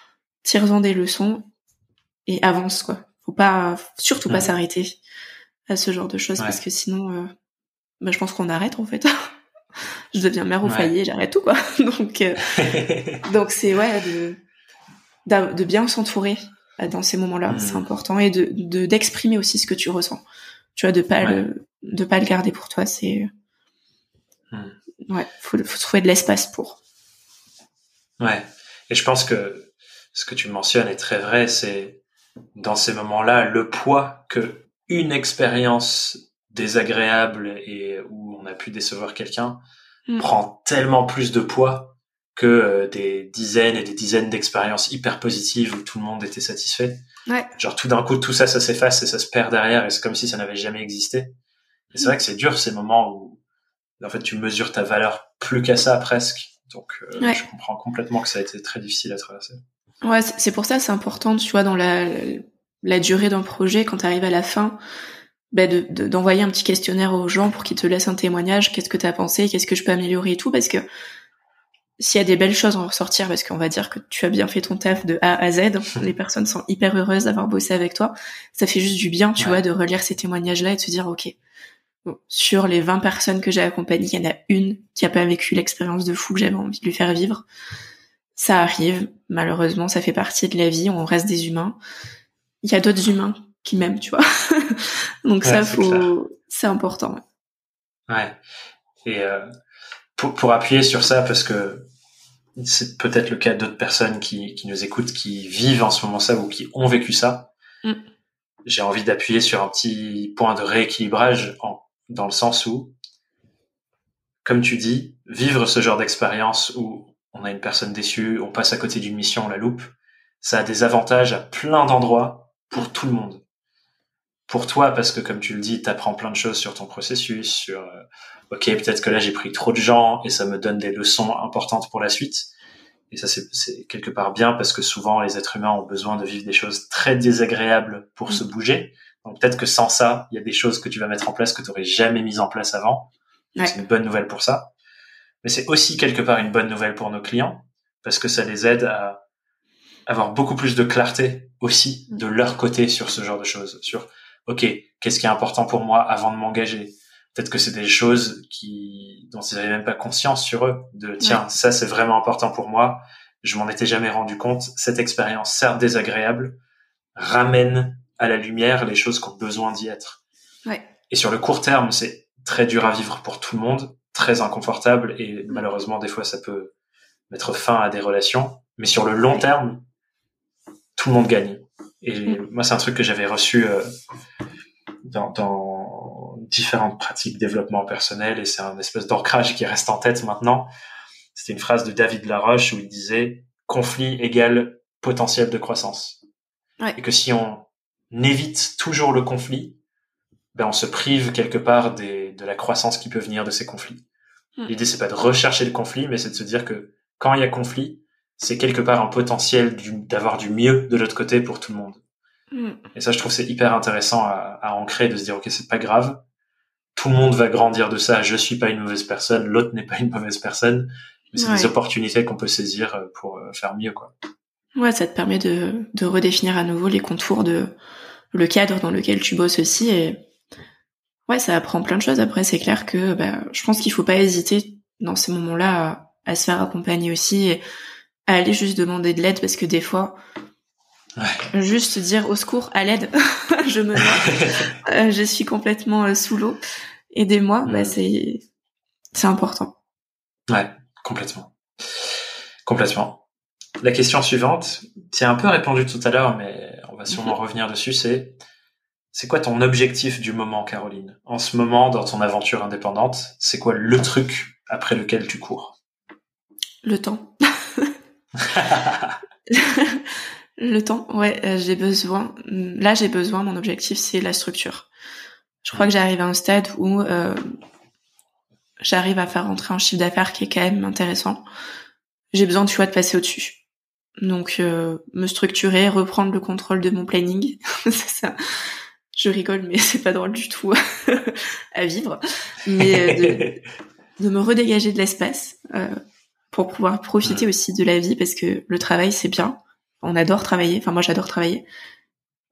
tire-en des leçons et avance quoi. Faut pas, surtout pas s'arrêter à ce genre de choses Ouais. parce que sinon, euh, bah, je pense qu'on arrête en fait. [LAUGHS] je deviens mère au foyer, j'arrête tout quoi. [LAUGHS] Donc euh, [LAUGHS] donc c'est ouais de de bien s'entourer dans ces moments-là, Mhm. c'est important et de de- d'exprimer aussi ce que tu ressens. Tu vois de pas Ouais. le de pas le garder pour toi, c'est Mhm. ouais, faut faut trouver de l'espace pour. Ouais. Et je pense que ce que tu mentionnes est très vrai, c'est dans ces moments-là, le poids que une expérience désagréable et où on a pu décevoir quelqu'un Mm. prend tellement plus de poids que euh, des dizaines et des dizaines d'expériences hyper positives où tout le monde était satisfait. Ouais. Genre tout d'un coup, tout ça, ça s'efface et ça se perd derrière et c'est comme si ça n'avait jamais existé. Et c'est vrai que c'est dur ces moments où en fait tu mesures ta valeur plus qu'à ça presque. Donc euh, Ouais. je comprends complètement que ça a été très difficile à traverser. Ouais, c'est pour ça c'est important, tu vois, dans la la durée d'un projet, quand tu arrives à la fin, bah de de- d'envoyer un petit questionnaire aux gens pour qu'ils te laissent un témoignage. Qu'est-ce que t'as pensé? Qu'est-ce que je peux améliorer et tout? Parce que s'il y a des belles choses à en ressortir, parce qu'on va dire que tu as bien fait ton taf de A à Z, [LAUGHS] les personnes sont hyper heureuses d'avoir bossé avec toi. Ça fait juste du bien, tu Ouais. vois, de relire ces témoignages-là et de se dire, ok, bon, sur les 20 personnes que j'ai accompagnées, il y en a une qui a pas vécu l'expérience de fou que j'avais envie de lui faire vivre. ça arrive. Malheureusement, ça fait partie de la vie. On reste des humains. Il y a d'autres humains qui m'aiment, tu vois. [LAUGHS] Donc ça, faut, c'est important. Ouais. Et euh, pour, pour appuyer sur ça, parce que c'est peut-être le cas d'autres personnes qui, qui nous écoutent, qui vivent en ce moment ça ou qui ont vécu ça. Mm. J'ai envie d'appuyer sur un petit point de rééquilibrage en, dans le sens où, comme tu dis, vivre ce genre d'expérience où on a une personne déçue, on passe à côté d'une mission, on la loupe, ça a des avantages à plein d'endroits pour tout le monde. Pour toi, parce que comme tu le dis, tu apprends plein de choses sur ton processus, sur euh, ok, peut-être que là j'ai pris trop de gens et ça me donne des leçons importantes pour la suite. Et ça, c'est quelque part bien parce que souvent les êtres humains ont besoin de vivre des choses très désagréables pour mm. se bouger. Donc peut-être que sans ça, il y a des choses que tu vas mettre en place que tu n'aurais jamais mises en place avant. C'est une bonne nouvelle pour ça. Mais c'est aussi quelque part une bonne nouvelle pour nos clients parce que ça les aide à avoir beaucoup plus de clarté aussi mm. de leur côté sur ce genre de choses. Sur, OK, qu'est-ce qui est important pour moi avant de m'engager? Peut-être que c'est des choses qui dont ils n'avaient même pas conscience sur eux de tiens ça c'est vraiment important pour moi. Je m'en étais jamais rendu compte. Cette expérience certes désagréable ramène à la lumière les choses qui ont besoin d'y être. Ouais. et sur le court terme c'est très dur à vivre pour tout le monde très inconfortable et malheureusement des fois ça peut mettre fin à des relations. Mais sur le long terme tout le monde gagne. Et mm. moi c'est un truc que j'avais reçu euh, dans, dans différentes pratiques de développement personnel et c'est un espèce d'ancrage qui reste en tête maintenant. C'était une phrase de David Laroche où il disait conflit égale potentiel de croissance. Ouais. Et que si on évite toujours le conflit, ben on se prive quelque part des, de la croissance qui peut venir de ces conflits. Hmm. L'idée c'est pas de rechercher le conflit, mais c'est de se dire que quand il y a conflit, c'est quelque part un potentiel d'avoir du mieux de l'autre côté pour tout le monde. Mm. Et ça, je trouve c'est hyper intéressant à, à, ancrer, de se dire ok, c'est pas grave. Tout le monde va grandir de ça. Je suis pas une mauvaise personne, l'autre n'est pas une mauvaise personne. Mais c'est des opportunités qu'on peut saisir euh, pour euh, faire mieux, quoi. Ouais, ça te permet de, de redéfinir à nouveau les contours de le cadre dans lequel tu bosses aussi. Et ouais, ça apprend plein de choses. Après, c'est clair que bah, je pense qu'il faut pas hésiter dans ces moments-là à, à, se faire accompagner aussi et à aller juste demander de l'aide parce que des fois, Ouais. Juste dire au secours, à l'aide, [LAUGHS] je me [LAUGHS] euh, je suis complètement sous l'eau. Aidez-moi, bah c'est c'est important. Ouais, complètement, complètement. La question suivante, tu as un peu répondu tout à l'heure, mais on va sûrement mhm. revenir dessus. C'est c'est quoi ton objectif du moment, Caroline? En ce moment, dans ton aventure indépendante, c'est quoi le truc après lequel tu cours? Le temps. [LAUGHS] [LAUGHS] Le temps, ouais, euh, j'ai besoin. Là, j'ai besoin. Mon objectif, c'est la structure. Je crois que j'arrive à un stade où euh, j'arrive à faire rentrer un chiffre d'affaires qui est quand même intéressant. J'ai besoin, tu vois, de passer au-dessus. Donc, euh, me structurer, reprendre le contrôle de mon planning, [LAUGHS] c'est ça. Je rigole, mais [LAUGHS] c'est pas drôle du tout [LAUGHS] à vivre. Mais de, de, me redégager de l'espace pour pouvoir profiter aussi de la vie, parce que le travail, c'est bien on adore travailler. Enfin, moi, j'adore travailler.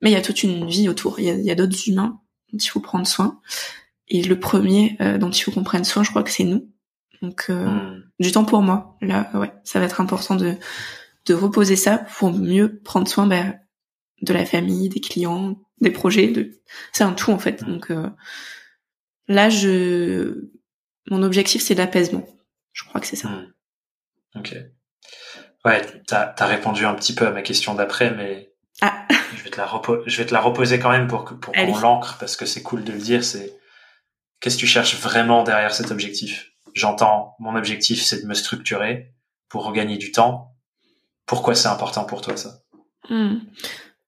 Mais il y a toute une vie autour. Il y a, d'autres humains dont il faut prendre soin. Et le premier euh, dont il faut qu'on prenne soin, je crois que c'est nous. Donc, euh, hmm. du temps pour moi. Là, ouais, ça va être important de, de reposer ça pour mieux prendre soin bah, de la famille, des clients, des projets. De... C'est un tout, en fait. Hmm. Donc, euh, là, je... Mon objectif, c'est l'apaisement. Je crois que c'est ça. Hmm. Ok. Ouais, t'as as répondu un petit peu à ma question d'après, mais ah. je vais te la je vais te la reposer quand même pour que pour qu'on l'ancre parce que c'est cool de le dire. C'est qu'est-ce que tu cherches vraiment derrière cet objectif? J'entends, mon objectif c'est de me structurer pour regagner du temps. Pourquoi c'est important pour toi ça? Hmm.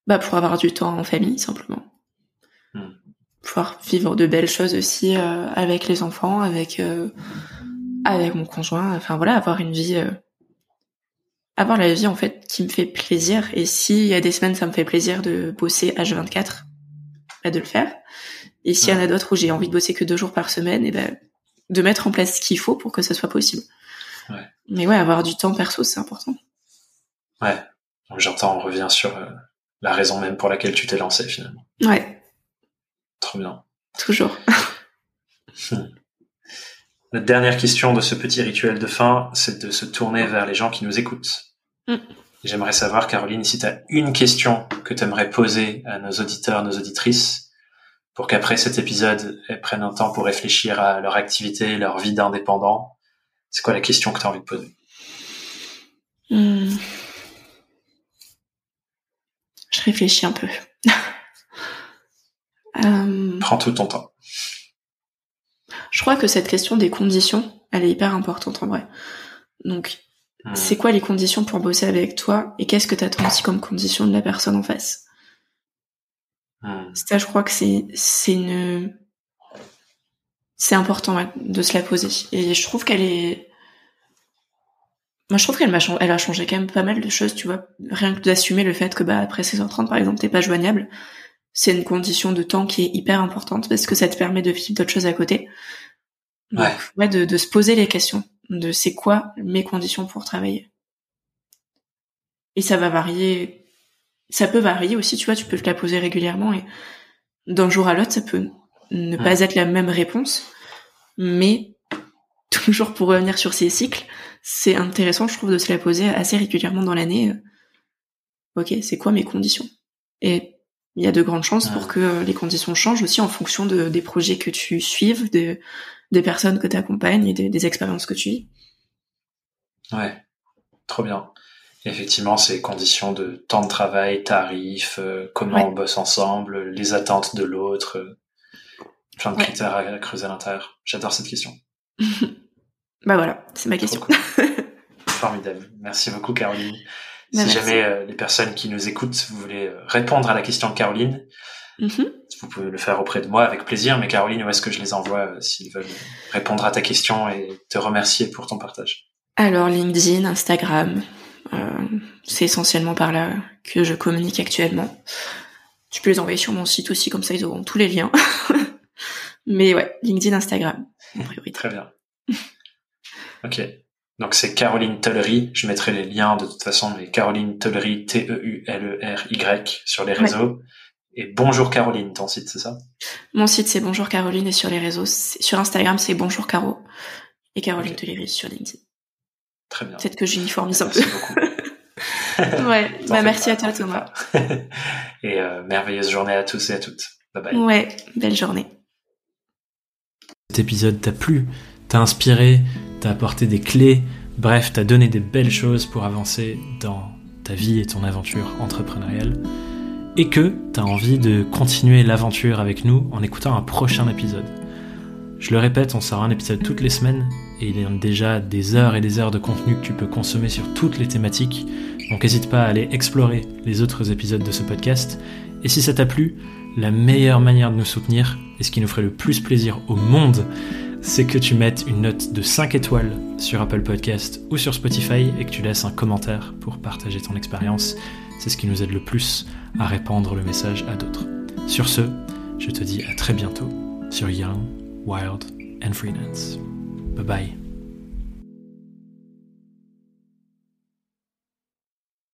Bah pour avoir du temps en famille simplement. Hmm. Pouvoir vivre de belles choses aussi euh, avec les enfants, avec euh, avec mon conjoint. Enfin voilà, avoir une vie. Euh, avoir la vie en fait qui me fait plaisir. Et s'il y a des semaines ça me fait plaisir de bosser H24 bah de le faire. Et s'il y en a d'autres où j'ai envie de bosser que deux jours par semaine et ben de mettre en place ce qu'il faut pour que ça soit possible. Ouais. mais ouais avoir du temps perso c'est important. Ouais. Donc j'entends on revient sur euh, la raison même pour laquelle tu t'es lancé finalement. Ouais. Trop bien. Toujours [LAUGHS] La dernière question de ce petit rituel de fin, c'est de se tourner vers les gens qui nous écoutent. Mm. J'aimerais savoir, Caroline, si tu as une question que tu aimerais poser à nos auditeurs, nos auditrices, pour qu'après cet épisode, elles prennent un temps pour réfléchir à leur activité, leur vie d'indépendant. C'est quoi la question que tu as envie de poser? Hmm. Je réfléchis un peu. [LAUGHS] Euh, Prends tout ton temps. Je crois que cette question des conditions, elle est hyper importante en vrai. Donc, Hmm. c'est quoi les conditions pour bosser avec toi et qu'est-ce que tu attends aussi comme condition de la personne en face? Hmm. Ça, je crois que c'est c'est une c'est important ouais, de se la poser. Et je trouve qu'elle est moi je trouve qu'elle m'a elle a changé quand même pas mal de choses, tu vois. Rien que d'assumer le fait que bah après 16h30 par exemple, t'es pas joignable, c'est une condition de temps qui est hyper importante parce que ça te permet de vivre d'autres choses à côté. Donc, Ouais. ouais, de, de se poser les questions de c'est quoi mes conditions pour travailler. Et ça va varier ça peut varier aussi, tu vois, tu peux te la poser régulièrement et d'un jour à l'autre, ça peut ne Ouais. pas être la même réponse, mais toujours pour revenir sur ces cycles, c'est intéressant, je trouve, de se la poser assez régulièrement dans l'année. euh, Ok, c'est quoi mes conditions? Et il y a de grandes chances Ouais. pour que euh, les conditions changent aussi en fonction de, des projets que tu suives, de, des personnes que tu accompagnes et des, des expériences que tu vis. Ouais, trop bien. Effectivement, ces conditions de temps de travail, tarifs, euh, comment Ouais. on bosse ensemble, les attentes de l'autre, euh, plein de Ouais. critères à, à creuser à l'intérieur. J'adore cette question. [LAUGHS] Bah voilà, c'est ma question. cool. [LAUGHS] Formidable. Merci beaucoup, Caroline. Bah, si merci. jamais euh, les personnes qui nous écoutent, vous voulez répondre à la question de Caroline, Mhm. vous pouvez le faire auprès de moi avec plaisir. Mais Caroline, où est-ce que je les envoie euh, s'ils veulent répondre à ta question et te remercier pour ton partage? Alors LinkedIn, Instagram, euh, c'est essentiellement par là que je communique actuellement. Tu peux les envoyer sur mon site aussi, comme ça ils auront tous les liens. [LAUGHS] Mais ouais, LinkedIn, Instagram, en priorité. Très bien. [LAUGHS] ok. Donc c'est Caroline Tollery. Je mettrai les liens de toute façon, mais Caroline Tollery, T-E-U-L-E-R-Y sur les réseaux. Et bonjour Caroline, ton site, c'est ça? Mon site c'est Bonjour Caroline et sur les réseaux, c'est- sur Instagram c'est Bonjour Caro et Caroline Ok. Toléry sur LinkedIn. Très bien. Peut-être que j'uniformise un peu. Merci beaucoup. [LAUGHS] ouais, [LAUGHS] bah merci pas, à toi Thomas. [LAUGHS] et euh, merveilleuse journée à tous et à toutes. Bye bye. Ouais, belle journée. Cet épisode t'a plu, t'a inspiré, t'a apporté des clés, bref, t'a donné des belles choses pour avancer dans ta vie et ton aventure entrepreneuriale, et que t'as envie de continuer l'aventure avec nous en écoutant un prochain épisode. Je le répète, on sort un épisode toutes les semaines, et il y a déjà des heures et des heures de contenu que tu peux consommer sur toutes les thématiques, donc n'hésite pas à aller explorer les autres épisodes de ce podcast, et si ça t'a plu, la meilleure manière de nous soutenir, et ce qui nous ferait le plus plaisir au monde, c'est que tu mettes une note de 5 étoiles sur Apple Podcast ou sur Spotify et que tu laisses un commentaire pour partager ton expérience. C'est ce qui nous aide le plus à répandre le message à d'autres. Sur ce, je te dis à très bientôt sur Young, Wild and Freelance. Bye bye.